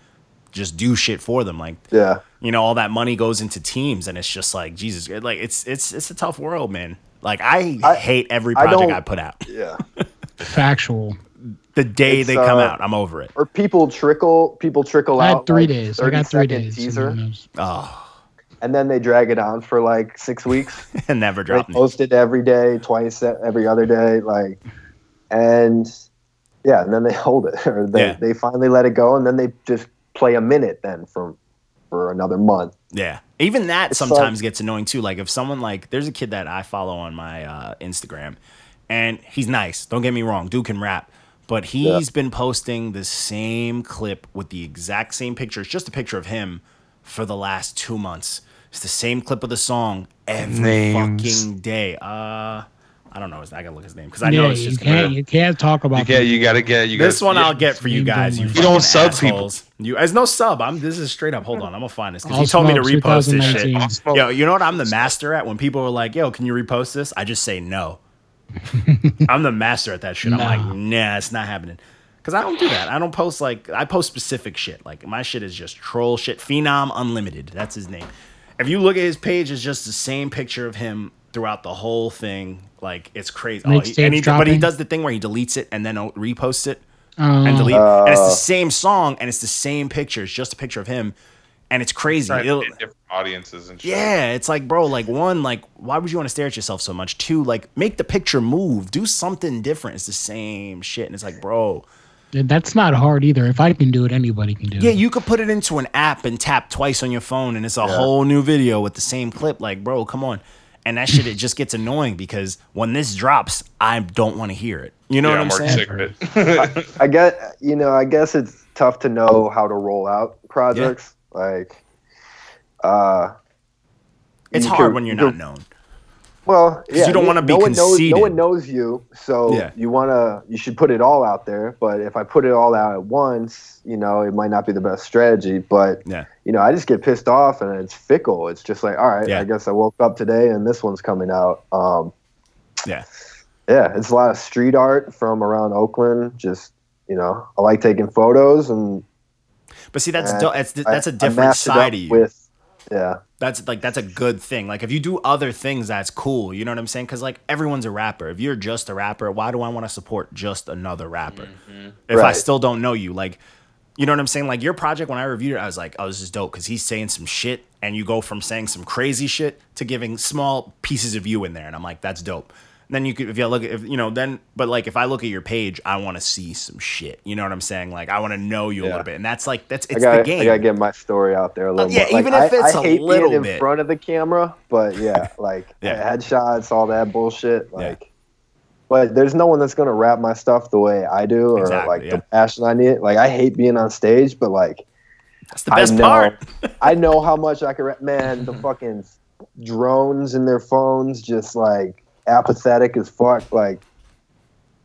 just do shit for them. Like, Yeah. you know, all that money goes into teams, and it's just like Jesus. Like, it's it's it's a tough world, man. Like, I, I- hate every project don't- I, put out. Yeah. factual. The day It's, they come uh, out, I'm over it. Or people trickle people trickle I out three like, days. I 30 got three second days. teaser Teaser. Oh, and then they drag it on for like six weeks. and never drop me. post it every day, twice every other day, like and yeah, and then they hold it. Or they, Yeah. they finally let it go and then they just play a minute then for for another month. Yeah. Even that It's sometimes like- gets annoying too. Like if someone like there's a kid that I follow on my uh, Instagram and he's nice. Don't get me wrong. Dude can rap. But he's been posting the same clip with the exact same picture. It's just a picture of him for the last two months. It's the same clip of the song every Names. fucking day. Uh I don't know. I gotta look his name because I know Yeah, it's you can't you can't talk about You you gotta get, you this gotta, one yeah. I'll get for you You guys. You, don't- You don't fucking sub people. assholes. You as no sub. I'm. This is straight up. Hold on. I'm gonna find this because he told me to repost this shit. Yo, you know what I'm the master at? When people are like, "Yo, can you repost this?" I just say no. I'm the master at that shit. I'm No. like, nah, it's not happening. Cause I don't do that. I don't post like I post specific shit. Like my shit is just troll shit. Phenom Unlimited. That's his name. If you look at his page, it's just the same picture of him throughout the whole thing. Like it's crazy. Oh, he, and he, but he does the thing where he deletes it and then reposts it Um, and delete. and it's the Uh. same song and it's the same picture. It's just a picture of him, and it's crazy. It'll- different audiences and shit. yeah, it's like, bro, like one, like, why would you want to stare at yourself so much? Two, like, make the picture move, do something different. It's the same shit, and it's like, bro, That's not hard either. If I can do it, anybody can do Yeah, it. Yeah, you could put it into an app and tap twice on your phone, and it's a whole new video with the same clip. Like, bro, come on. And that shit, it just gets annoying because when this drops, I don't want to hear it. You know yeah, what I'm I'm saying? sick of it. I get, you know, I guess it's tough to know how to roll out projects. Like, uh, It's hard could- when you're not known. Well, yeah, you don't wanna be no one knows, No one knows you, so Yeah. you wanna you should put it all out there. But if I put it all out at once, you know, it might not be the best strategy. But Yeah. you know, I just get pissed off, and it's fickle. It's just like, all right, Yeah. I guess I woke up today, and this one's coming out. Um, Yeah. yeah, it's a lot of street art from around Oakland. Just you know, I like taking photos, and But see, that's do- that's that's a different side of you. With yeah, that's like that's a good thing. Like if you do other things, that's cool. You know what I'm saying? Because like everyone's a rapper. If you're just a rapper, why do I want to support just another rapper? If I still don't know you, like. You know what I'm saying? Like your project, when I reviewed it, I was like, "Oh, this is dope," because he's saying some shit, and you go from saying some crazy shit to giving small pieces of you in there, and I'm like, "That's dope." Then you could, if you look at, if you know, then, but like if I look at your page, I want to see some shit. You know what I'm saying? Like I want to know you a little bit, and that's like that's it's gotta, the game. I gotta get my story out there a little yeah, more. even if it's I, a I hate little being in bit. front of the camera, but yeah, like Yeah. headshots, all that bullshit. Like, but there's no one that's gonna wrap my stuff the way I do, or Exactly, like yeah. the passion I need. Like, I hate being on stage, but like, that's the best I know, part. I know how much I can rap. Man, the fucking drones in their phones, just like apathetic as fuck. Like.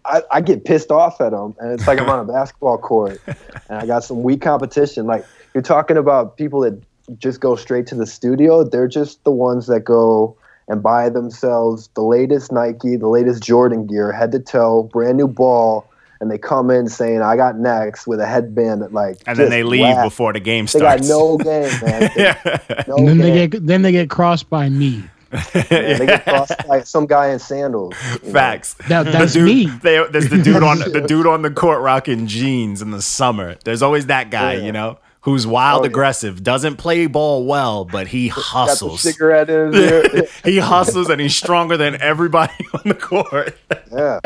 I, I get pissed off at them, and it's like I'm on a basketball court, and I got some weak competition. Like you're talking about people that just go straight to the studio. They're just the ones that go and buy themselves the latest Nike, the latest Jordan gear, head to toe, brand new ball, and they come in saying, "I got next" with a headband that like. and then they leave whack. before the game starts. They got no game, man. Yeah. no and then they get then they get crossed by me. Man, they get crossed by some guy in sandals. Facts. That, that's the dude, me. They, there's the dude on the dude on the court rocking jeans in the summer. There's always that guy, Yeah. you know, who's wild, Oh, yeah. aggressive, doesn't play ball well, but he Got the hustles. cigarette in his ear. he hustles and he's stronger than everybody on the court. Yeah.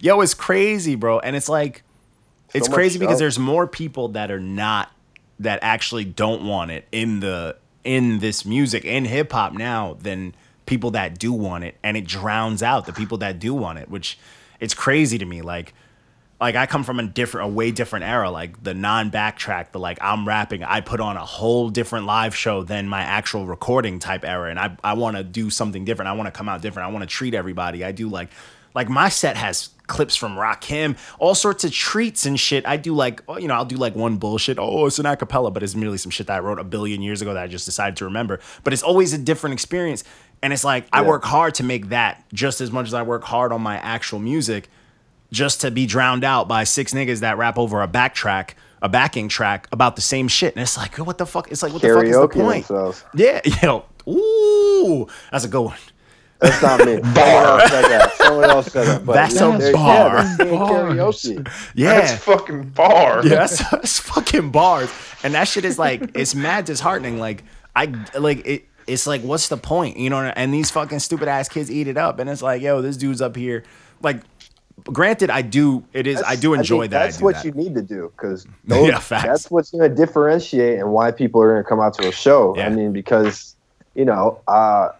Yo, it's crazy, bro. And it's like, it's much crazy because there's more people that are not that actually don't want it in the in this music in hip hop now than people that do want it, and it drowns out the people that do want it, which it's crazy to me. Like, like I come from a different, a way different era. Like the non-backtrack, the like I'm rapping. I put on a whole different live show than my actual recording type era, and I I want to do something different. I want to come out different. I want to treat everybody. I do like, like my set has clips from Rakim, all sorts of treats and shit. I do like, oh, you know, I'll do like one bullshit. Oh, it's an acapella, but it's merely some shit that I wrote a billion years ago that I just decided to remember. But it's always a different experience. And it's like I work hard to make that just as much as I work hard on my actual music just to be drowned out by six niggas that rap over a backtrack, a backing track about the same shit. And it's like, what the fuck? It's like, what the fuck is the point? themselves. Yeah, know, ooh, that's a good one. That's not me. Someone else said that. Someone else said that. But That's yeah, a bar. Yeah, that's karaoke. Yeah, That's fucking bar. yeah, that's, that's fucking bars. And that shit is like, it's mad disheartening. Like, I like it. It's like, what's the point? You know? And these fucking stupid ass kids eat it up. And it's like, yo, this dude's up here. Like, granted, I do. It is. I do enjoy think that. That's what that. you need to do because Yeah, facts. that's what's going to differentiate and why people are going to come out to a show. Yeah. I mean, because you know, uh,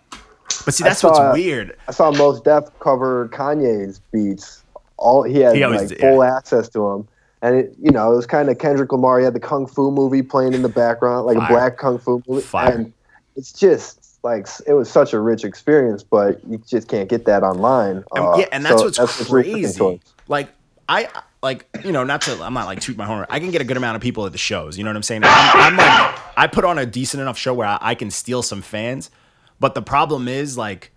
But see, that's what's weird. I saw Mos Def cover Kanye's beats. All he had He always like full yeah. access to them, and it, you know, it was kind of Kendrick Lamar. He had the kung fu movie playing in the background, like Fire. a black kung fu movie, Fire. and it's just like it was such a rich experience, but you just can't get that online. And, Uh, yeah, and that's so what's what crazy. Like I like you know not to I'm not like toot my horn. I can get a good amount of people at the shows. You know what I'm saying? I'm, I'm like I put on a decent enough show where I, I can steal some fans, but the problem is like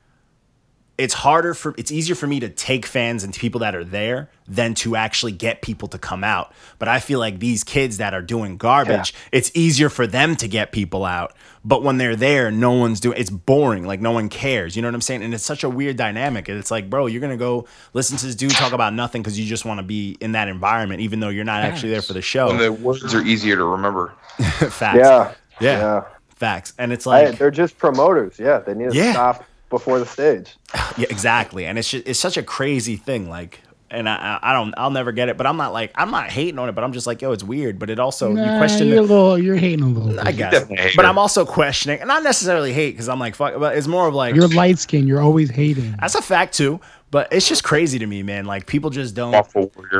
it's harder for it's easier for me to take fans and people that are there than to actually get people to come out. But I feel like these kids that are doing garbage, it's easier for them to get people out. But when they're there, no one's doing it's boring. Like no one cares. You know what I'm saying? And it's such a weird dynamic. And it's like, bro, you're gonna go listen to this dude talk about nothing because you just want to be in that environment, even though you're not actually there for the show. And the words are easier to remember. Facts. Yeah, Yeah. yeah. Facts. And it's I- like they're just promoters. Yeah, they need to Yeah. stop before the stage. Yeah, exactly. And it's just, it's such a crazy thing. Like and I, I I don't I'll never get it. But I'm not like I'm not hating on it, but I'm just like yo, it's weird. But it also you question you're, a the, little, you're hating a little. I bit. guess, definitely a hater. but I'm also questioning, and not necessarily hate because I'm like fuck, but it's more of like You're light skin. You're always hating. that's a fact too. But it's just crazy to me, man. Like people just don't.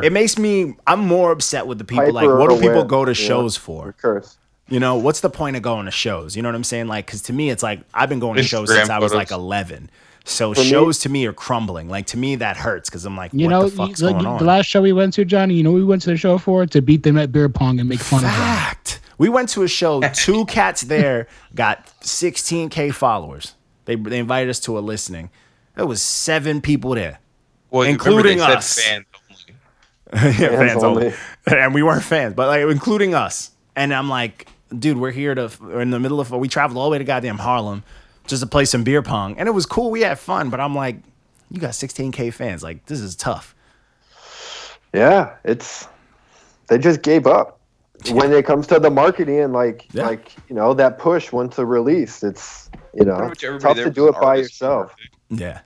It makes me. I'm more upset with the people. like, what do people go to yeah. shows for? Curse. You know, what's the point of going to shows? You know what I'm saying? Like, because to me, it's like I've been going to shows Instagram since I was photos. like 11. So me- shows to me are crumbling. Like to me, that hurts because I'm like, You what know, the fuck's you- going like, on? the last show we went to, Johnny. You know, what we went to the show for to beat them at beer pong and make fun of them. Fact. We went to a show. Two cats there got 16k followers. They they invited us to a listening. There was seven people there. well, including us. Fans only. yeah, fans only. only. and we weren't fans, but like including us. And I'm like, dude, we're here to we're in the middle of we traveled all the way to goddamn Harlem just to play some beer pong, and it was cool. We had fun, but I'm like, you got 16k fans. Like this is tough. Yeah, it's they just gave up. When it comes to the marketing and like Yeah. like you know that push once a release, it's you know Pretty much everybody tough to do it by yourself. Yeah,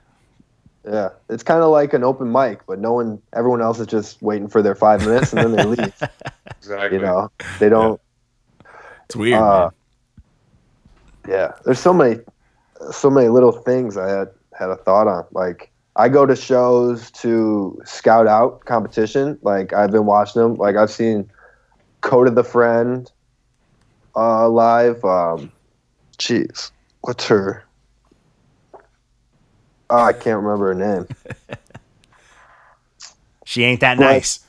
Yeah, it's kind of like an open mic, but no one, everyone else is just waiting for their five minutes and then they leave. Exactly. You know, they don't. it's weird. Uh, man. Yeah, there's so many, so many little things I had had a thought on. Like I go to shows to scout out competition. Like I've been watching them. Like I've seen Code of the Friend uh, live. Um, jeez, what's her? Oh, I can't remember her name. She ain't that Right. nice.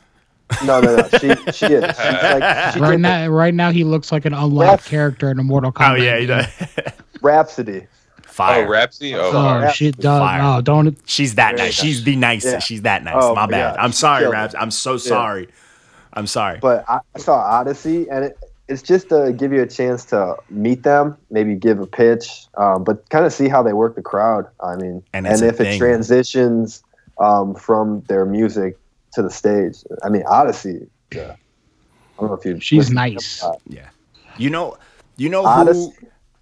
No, no, no. She she is. She's like, she Right did now, right now, he looks like an unlocked Rap- character in a Mortal oh, Kombat. Oh yeah, he does. Rapsody. Fire. Oh, Rapsody. Oh, Oh Rap- shit! Dog, Fire. no, don't. She's that Very nice. She's the nicest. Yeah. She's that nice. Oh, my my bad. God. I'm sorry, Killed Raps. I'm so sorry. I'm sorry. But I, I saw Odyssey, and it, it's just to give you a chance to meet them, maybe give a pitch, um, but kind of see how they work the crowd. I mean, And and, if thing. it transitions um, from their music to the stage. I mean, Odyssey. Yeah. I don't know if you. She's nice. yeah. You know. You know who?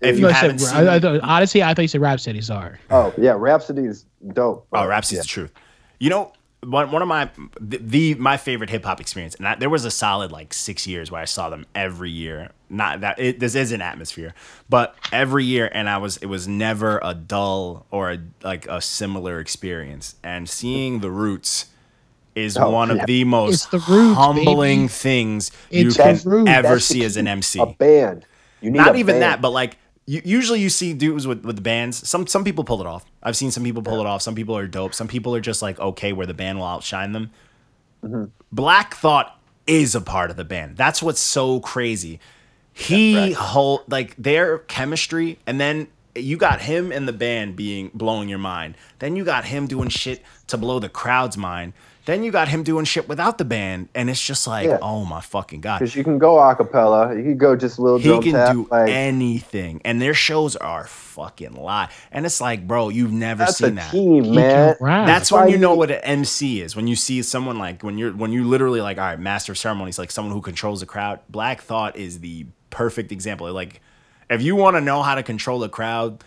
If you No, I haven't said, seen. I, I, thought- Odyssey, I thought you said Rapsody. Sorry. Oh yeah, Rapsody's dope. Oh, Rapsody's yeah. the truth. You know, one, one of my the, the my favorite hip hop experience, and I, there was a solid like six years where I saw them every year. Not that it, this is an atmosphere, but every year, and I was it was never a dull or a, like a similar experience. And seeing the Roots is Oh, one of the most the Roots, humbling baby. things It's you can the ever That's see as an. MC A band. You need not a even band. that, but like you, usually you see dudes with, with bands. Some some people pull it off. I've seen some people pull it off. Some people are dope. Some people are just like okay, where the band will outshine them. Mm-hmm. Black Thought is a part of the band. That's what's so crazy. He hold like their chemistry, and then you got him and the band being blowing your mind. Then you got him doing shit to blow the crowd's mind. Then you got him doing shit without the band, and it's just like, Yeah. oh my fucking god Because you can go a cappella, you can go just a little he can tap. do like, anything and their shows are fucking live and it's like bro you've never that's a seen that team, He man. that's why when you know what an MC is. When you see someone like when you're when you literally like, all right, master of ceremonies, like someone who controls the crowd. Black Thought is the perfect example. Like, if you want to know how to control a crowd,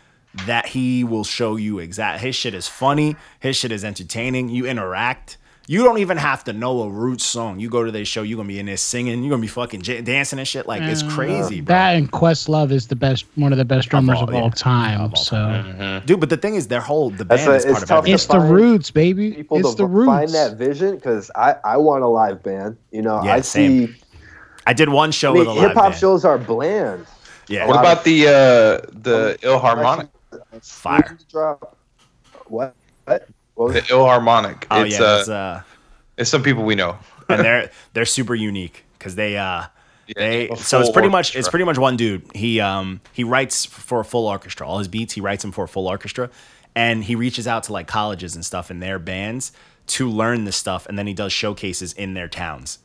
that he will show you exact. His shit is funny. His shit is entertaining. You interact. You don't even have to know a roots song. You go to their show, you're gonna be in there singing. You're gonna be fucking j- dancing and shit. Like it's crazy, bro. That and Questlove is the best, one of the best drummers all, of all, yeah. time. Of all so Dude, but the thing is, their whole the band a- is it's part of tough everything. it's the roots, baby. People It's to the v- roots. find that vision because I, I want a live band. You know, Yeah, I same. see. I did one show I mean, with a live hip hop band. shows are bland. Yeah, What about of- the uh the Ilharmonic? Fire. Drop. What? What? What was The Ilharmonic. Oh it's yeah, uh, that's, uh, it's some people we know. and they're they're super unique because they uh Yeah, they so it's full pretty much it's pretty much one dude. He um he writes for a full orchestra. All his beats he writes them for a full orchestra, and he reaches out to like colleges and stuff in their bands to learn this stuff, and then he does showcases in their towns.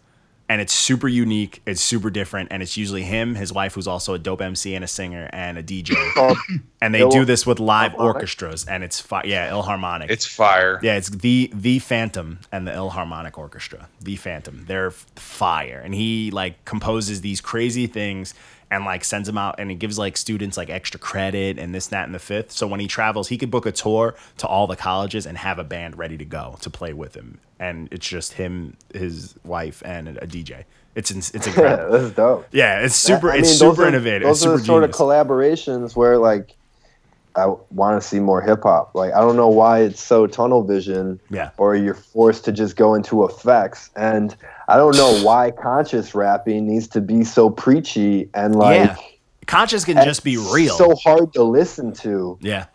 And it's super unique. It's super different, and it's usually him, his wife, who's also a dope MC and a singer and a DJ, called? Oh. and they Il- do this with live Ilharmonic? orchestras, and it's fi- yeah, Ilharmonic. It's fire. Yeah, it's the the Phantom and the Ilharmonic Orchestra. The Phantom. They're fire, and he like composes these crazy things, and like sends them out and he gives like students like extra credit and this, that, and the fifth. So when he travels, he could book a tour to all the colleges and have a band ready to go to play with him. And it's just him, his wife, and a DJ. It's it's Yeah, incredible. that's dope. yeah, it's super. I it's mean, those super are- innovative. Those It's are super the sort genius. of collaborations where like I want to see more hip hop. Like I don't know why it's so tunnel vision. Yeah. Or you're forced to just go into effects, and I don't know why conscious rapping needs to be so preachy and like. yeah, conscious can just be real. So hard to listen to. yeah,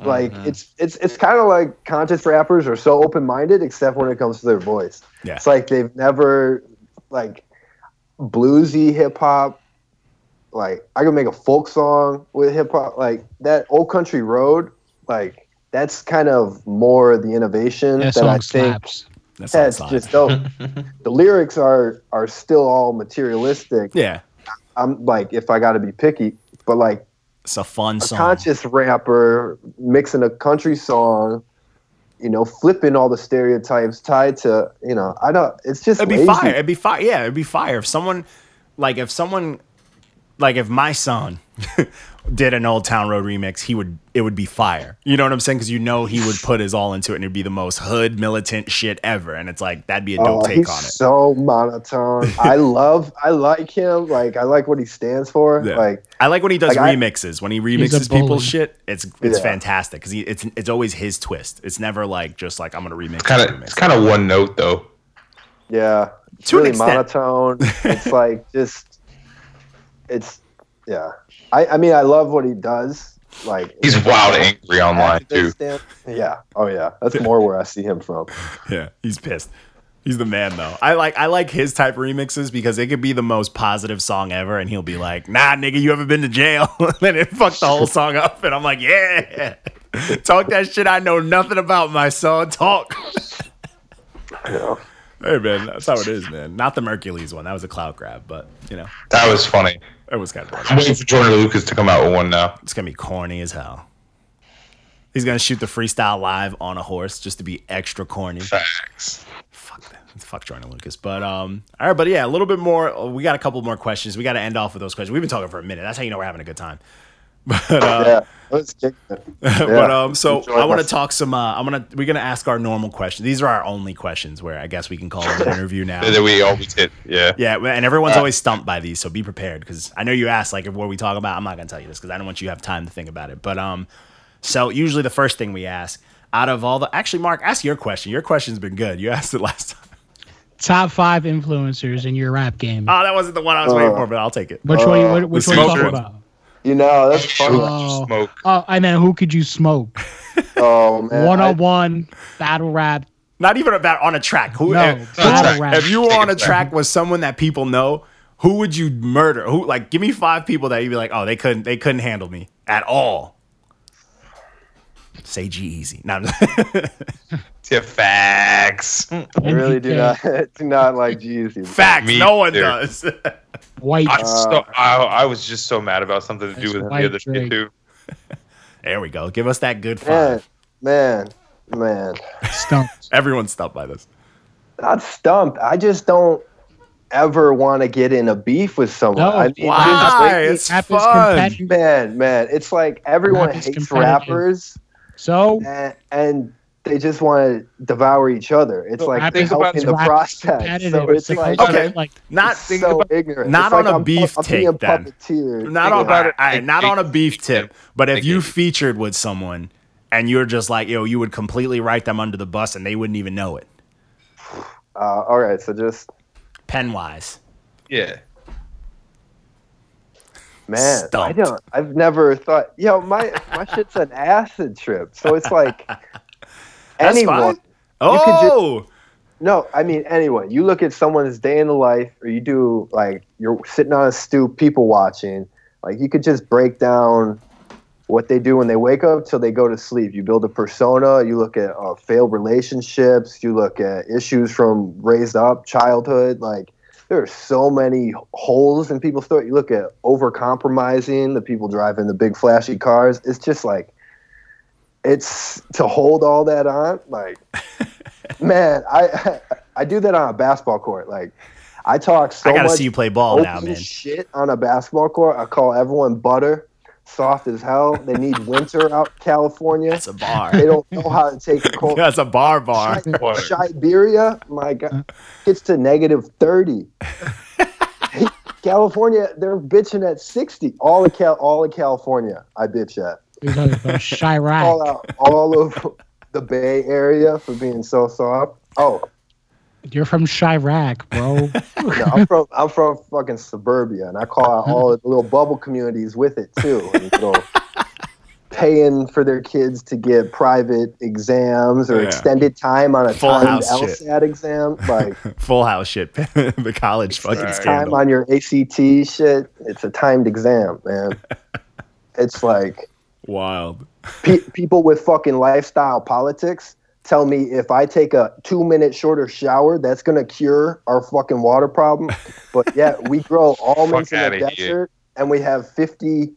Like mm-hmm. it's it's it's kind of like conscious rappers are so open minded, except when it comes to their voice. Yeah. It's like they've never like bluesy hip hop. Like I could make a folk song with hip hop, like that old country road. Like that's kind of more the innovation That that I song think slaps. that's that's just dope. the lyrics are are still all materialistic. yeah. I'm like if I got to be picky, but like It's a fun a song. conscious rapper mixing a country song, you know, flipping all the stereotypes tied to, you know, I don't. It's just It'd be lazy. fire. It'd be fire. Yeah, it'd be fire if someone, like, if someone, like, if my son did an Old Town Road remix, he would. It would be fire. You know what I'm saying? Because you know he would put his all into it, and it'd be the most hood militant shit ever. And it's like that'd be a dope Oh, take he's on it. so monotone. I love, I like him. Like, I like what he stands for. Yeah. Like, I like when he does like, I- remixes. When he remixes people's shit, it's it's Yeah. fantastic because it's it's always his twist. It's never like just like I'm gonna remix. Kind of it's kind of one note though. yeah, it's To an really extent. monotone. it's like just, it's, yeah. I, I mean, I love what he does. Like, He's wild angry online too. stand- Yeah. Oh yeah. That's more where I see him from. Yeah, he's pissed. He's the man though. I like I like his type of remixes because it could be the most positive song ever, and he'll be like, "Nah, nigga, you haven't been to jail," and it fucked the whole song up. And I'm like, "Yeah, talk that shit I know nothing about, my son. Talk." Yeah. Hey man, that's how it is, man. Not the Mercules one. That was a cloud grab, but you know, That was funny. it was kind of I'm waiting for Jordan Lucas to come out with one now. It's gonna be corny as hell. He's gonna shoot the freestyle live on a horse just to be extra corny. Facts. fuck that. Fuck Jordan Lucas. But um, all right, but yeah, a little bit more. We got a couple more questions. We got to end off with those questions. We've been talking for a minute. That's how you know we're having a good time. But uh, Yeah. Let's kick it. but um, so Enjoy I want to talk some. Uh, I'm gonna we're gonna ask our normal questions. These are our only questions where I guess we can call it an interview now. That we always hit. Yeah. Yeah, and everyone's always stumped by these, so be prepared because I know you asked like what we talk about. I'm not gonna tell you this because I don't want you to have time to think about it. But um, so usually the first thing we ask out of all the actually, Mark, ask your question. Your question's been good. You asked it last time. Top five influencers in your rap game. Oh, that wasn't the one I was waiting Uh, for, but I'll take it. which one? You, what- which one you talking about? You know, that's Shoot, fun. Oh. smoke. Oh, and then who could you smoke? Oh man. One I- on one battle rap. Not even about on a track. Who? No, if, battle rap. if you were on a track with someone that people know, who would you murder? Who? Like, give me five people that you'd be like, oh, they couldn't, they couldn't handle me at all. Say G-Eazy. No, I'm facts. I really do not do not like G-Eazy. facts. Me no one too. does. White. I, so, I, I was just so mad about something to do with the other shit too. there we go. Give us that good Man, five. man, man. stumped. Everyone's stumped by this. Not stumped. I just don't ever want to get in a beef with someone. No, I mean, Why? it's It's Rap fun. man, man. It's like everyone hates rappers So and, and they just want to devour each other. It's No, like rap is, about helping the rap process. So it's It's like like, Okay. like Not so about- ignorant. not It's on like a I'm, beef I'm being take, then. not on about a, it all right, like not on a beef tip, but if Like you it- featured with someone and you're just like, yo, you would completely write them under the bus and they wouldn't even know it. Uh, all right, so just Pen wise. Yeah. man, I don't. I've never thought. Yo, my my shit's an acid trip. So it's like That's anyone. fine. could ju- Oh, No, I mean anyone. You look at someone's day in the life, or you do like you're sitting on a stoop, people watching. Like you could just break down what they do when they wake up till they go to sleep. You build a persona. You look at uh, failed relationships. You look at issues from raised up childhood. Like there are so many holes in people's story. You look at over compromising, the people driving the big flashy cars. It's just like it's to hold all that on. Like man, I I do that on a basketball court. Like I talk so I gotta much see you play ball now, man. shit on a basketball court. I call everyone butter, soft as hell. They need winter out California. That's a bar. They don't know how to take a cold. That's a bar bar. Siberia, my God, gets to negative 30. California, they're bitching at 60. All of Cal, all of California, I bitch at. You're talking about Call Chiraq. out all of the Bay Area for being so soft. Oh, You're from Chiraq, bro. no, I'm from I'm from fucking suburbia, and I call out all the little bubble communities with it too. And, you know, paying for their kids to get private exams or Yeah. extended time on a Full timed house shit. LSAT exam, like Full house shit. the college fucking Right. time scandal. on your ACT shit. It's a timed exam, man. it's like Wild. pe- people with fucking lifestyle politics tell me if I take a two minute shorter shower, that's gonna cure our fucking water problem. But yeah, we grow almonds in the outta here. desert, and we have fifty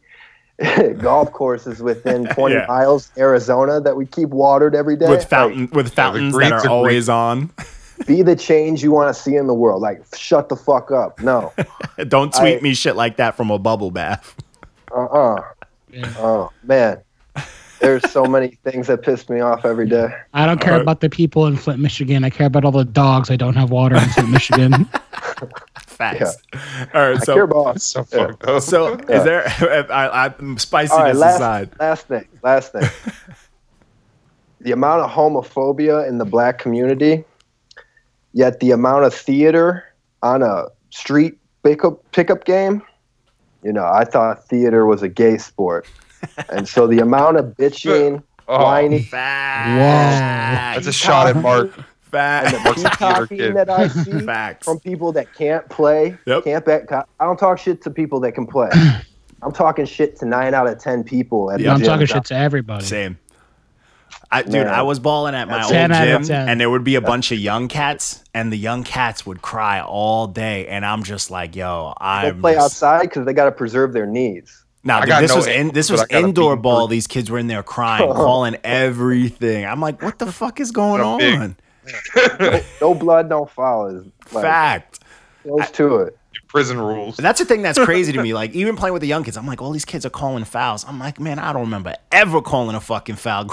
golf courses within twenty Yeah. miles, Arizona, that we keep watered every day. With Like, fountain with fountains that are are always on. be the change you want to see in the world. Like, shut the fuck up. No. Don't tweet I- me shit like that from a bubble bath. Uh uh Yeah. Oh man, there's so many things that piss me off every day. I don't care Alright. about the people in Flint, Michigan. I care about all the dogs I don't have water in Flint, Michigan. Facts. All right, I so care about. So Yeah. so Yeah. is there I, I spiciness All right, last, aside. last thing. Last thing. the amount of homophobia in the black community, yet the amount of theater on a street pickup pickup game. You know, I thought theater was a gay sport, and so the amount of bitching, Oh, whining, Facts. that's a shot at Mark. and the Mark's a theater peacocking that I see Facts. from people that can't play, Yep. can't bet. I don't talk shit to people that can play. I'm talking shit to nine out of ten people. At Yeah. the I'm gym. talking shit to everybody. Same. I, dude, I was balling at my That's old 10 out of gym, 10. and there would be a bunch of young cats, and the young cats would cry all day, and I'm just like, yo, They I'm play just- outside because they got to preserve their knees. Now I dude, got this no was in, ankles, this but was I got a indoor big ball. boot. These kids were in there crying, calling everything. I'm like, what the fuck is going I'm big. on? No, no blood, no foul is like, Fact. close to it. Prison rules. And that's the thing that's crazy to me. Like even playing with the young kids, I'm like, all these kids are calling fouls. I'm like, man, I don't remember ever calling a fucking foul.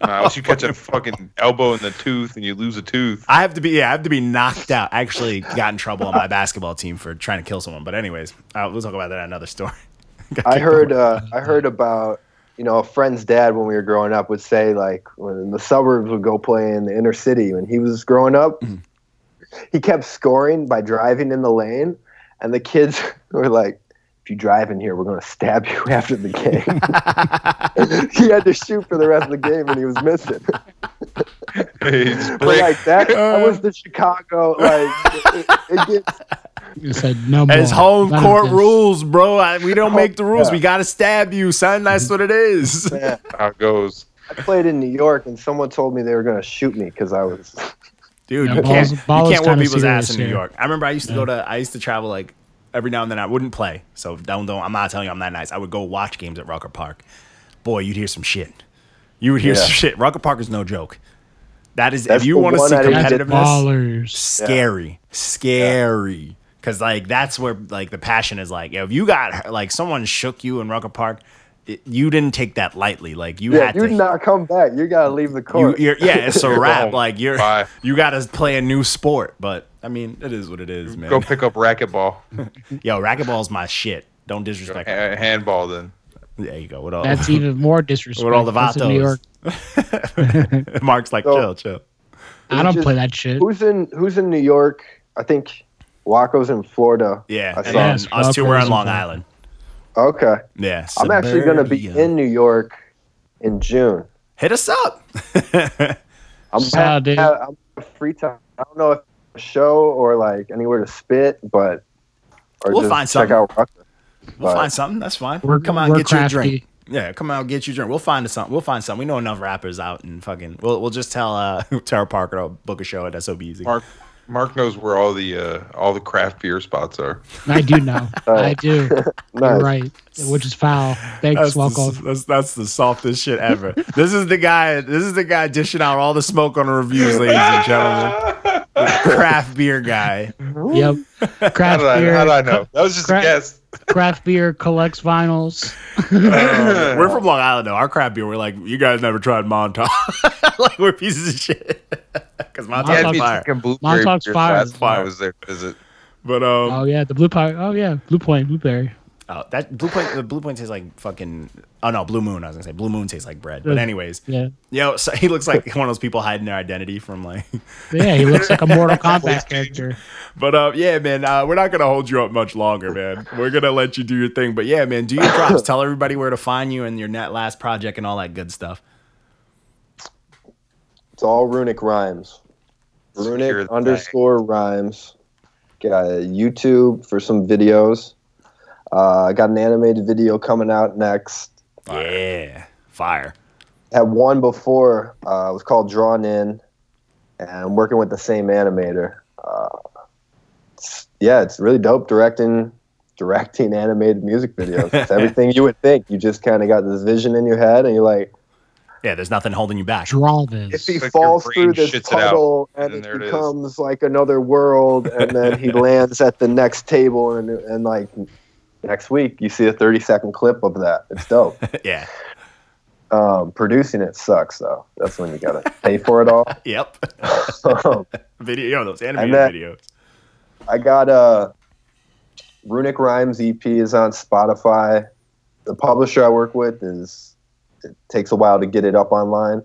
Nah, unless you catch a fucking elbow in the tooth and you lose a tooth. I have to be, yeah, I have to be knocked out. I actually got in trouble on my basketball team for trying to kill someone. But anyways, uh, we'll talk about that in another story. I heard. Uh, I heard about you know a friend's dad when we were growing up would say like when the suburbs would go play in the inner city when he was growing up. Mm-hmm. He kept scoring by driving in the lane, and the kids were like. If you drive in here, we're going to stab you after the game. he had to shoot for the rest of the game, and he was missing. But like that, that uh. was the Chicago. Like it, it, it gets You said no more. It's home None court rules, bro. I, we don't oh, make the rules. Yeah. We got to stab you, son. That's what it is. man. how it goes. I played in New York, and someone told me they were going to shoot me because I was. Dude, Yeah, you balls- can't, ball you can't whoop kinda people's ass in New. York. I remember I used to go to, I used to travel like every now and then. I wouldn't play, so don't don't. I'm not telling you I'm that nice. I would go watch games at Rucker Park. Boy, you'd hear some shit. You would hear Yeah. some shit. Rucker Park is no joke. That is That's if you want to see I didn't competitiveness, ballers. scary, scary. Because like that's where like the passion is. Like, if you got like someone shook you in Rucker Park, it, you didn't take that lightly. Like you Yeah, had you to. did not come back. You got to leave the you, court. you're, yeah, it's a wrap. Like you're, Bye. you got to play a new sport. But I mean, it is what it is, man. Go pick up racquetball. Yo, racquetball's my shit. Don't disrespect. Ha- handball then. There you go. What all? That's even more disrespect. With all the That's in New York. vatos. Mark's like, So- chill, chill. I don't Just- play that shit. Who's in Who's in New York? I think Waco's in Florida. Yeah, I and saw. Yes, us two Falcons were on Long Falcons. Island. Okay, Yeah, I'm actually going to be in New York in June. Hit us up. I'm Solid, dude. have, I'm free time. I don't know if a show or like anywhere to spit, but or We'll just find check something. out Rucker. We'll But- find something. That's fine. We're- come out and we're get you a crafty. drink. Yeah, come out and get you a drink. We'll find something. We'll find something. We know enough rappers out and fucking. We'll we'll just tell uh Tara Parker to book a show at SOB Easy. Mark Mark knows where all the uh, all the craft beer spots are. I do know. I do. You're Nice. right. Which is foul. Thanks, That's the, Welcome. that's, that's the softest shit ever. this is the guy. This is the guy dishing out all the smoke on the reviews, ladies and gentlemen. craft beer guy. Yep. How Craft did, I, beer. how did I know? That was just Cra- a guess. Craft beer collects vinyls. we're from Long Island though. Our craft beer, we're like, you guys never tried Montauk. like we're pieces of shit. Because Yeah, Montauk's I'd be fire. drinking Montauk's fire. last time Fire. I was there to visit. But um, Oh yeah, the blue pie. Oh yeah, blue point, blueberry. Oh, that blue point, the blue point tastes like fucking. Oh no, blue moon. I was gonna say blue moon tastes like bread. But anyways, Yeah, yo, so he looks like one of those people hiding their identity from like. yeah. He looks like a Mortal Kombat character. But uh, yeah, man, uh, we're not gonna hold you up much longer, man. We're gonna let you do your thing. But yeah, man, do your drops. Tell everybody where to find you and your net last project and all that good stuff. It's all runic rhymes. Runic underscore rhymes. Got a YouTube for some videos. Uh, I got an animated video coming out next. Yeah, fire. Had one before. Uh, it was called Drawn In, and I'm working with the same animator. Uh, it's- yeah, it's really dope directing directing animated music videos. It's everything you would think. You just kind of got this vision in your head, and you're like, Yeah, there's nothing holding you back. Draw if he Like falls through this shits it out, puddle and and, it there it is. becomes like another world and then he lands at the next table and, and like next week you see a 30 second clip of that. It's dope. Yeah. um, producing it sucks though. That's when you gotta pay for it all. Yep. Um, Video, you know, those animated then- videos. i got uh, runic rhymes ep is on spotify. The publisher i work with is it takes a while to get it up online.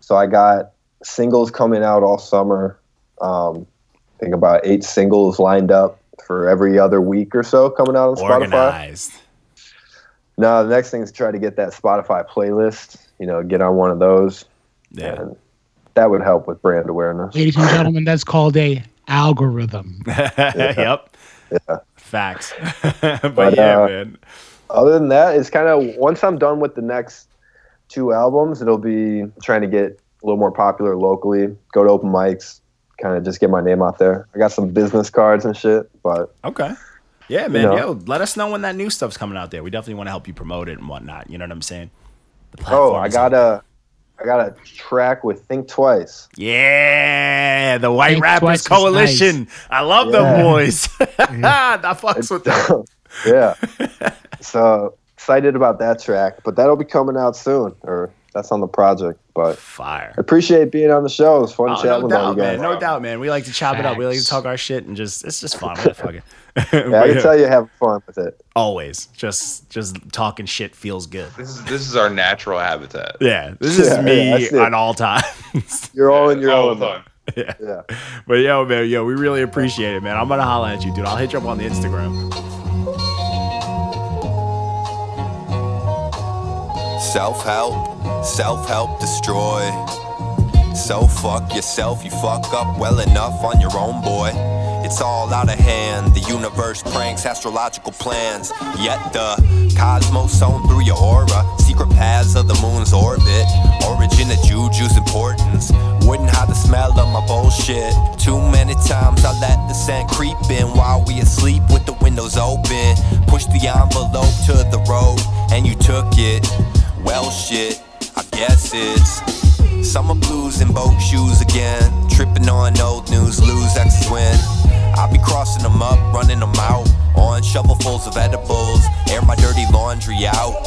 So i got singles coming out all summer. Um, i think about eight singles lined up for every other week or so coming out on spotify Organized. now the next thing is try to get that spotify playlist you know get on one of those Yeah. and that would help with brand awareness Ladies and gentlemen, that's called a algorithm. yep. Yeah. Facts. but, But, yeah, uh, man. other than that, it's kind of once I'm done with the next two albums, it'll be trying to get a little more popular locally, go to open mics, kind of just get my name out there. I got some business cards and shit, but Okay. Yeah, man. know. Yo, let us know when that new stuff's coming out there. We definitely want to help you promote it and whatnot. You know what I'm saying? The oh, I got out a I got a track with Think Twice. Yeah, the White Think Rappers Twice is Coalition. I love them Yeah. boys. I fucks with them. yeah. so excited about that track, but that'll be coming out soon, or that's on the project. But Fire. Appreciate being on the show. It's fun Oh, chatting no with all doubt, you guys. man. No doubt, man. We like to chop it up. We like to talk our shit and just it's just fun. What it. Yeah, But I can tell you have fun with it. always just just talking shit feels good. This is this is our natural habitat. Yeah, this is Yeah, me yeah, on all times. You're all in your All own. time. yeah. Yeah. But yo, man, yo, we really appreciate it, man. I'm gonna holla at you, dude. I'll hit you up on the Instagram. Self help, self help destroy. So fuck yourself, you fuck up well enough on your own, boy. It's all out of hand. The universe pranks astrological plans. Yet the cosmos sewn through your aura. Secret paths of the moon's orbit. Origin of juju's importance. Wouldn't hide the smell of my bullshit. Too many times I let the scent creep in while we asleep with the windows open. Push the envelope to the road and you took it. Well, shit, I guess it's summer blues in boat shoes again. Tripping on old news, lose X's win. I'll be crossing them up, running them out. On shovelfuls of edibles, air my dirty laundry out.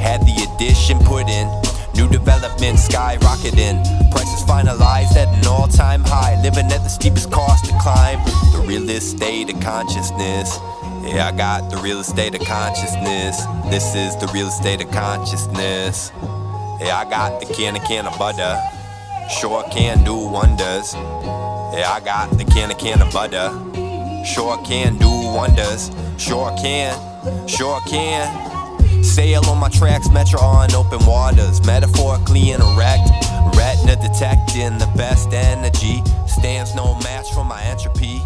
Had the addition put in, new development skyrocketing. Prices finalized at an all time high, living at the steepest cost to climb. The real estate of consciousness. Yeah, I got the real estate of consciousness. This is the real estate of consciousness. Yeah, I got the can of can of butter. Sure can do wonders. Yeah, I got the can of can of butter. Sure can do wonders. Sure can. Sure can. Sail on my tracks, metro on open waters. Metaphorically interact. Retina detecting the best energy. Stands no match for my entropy.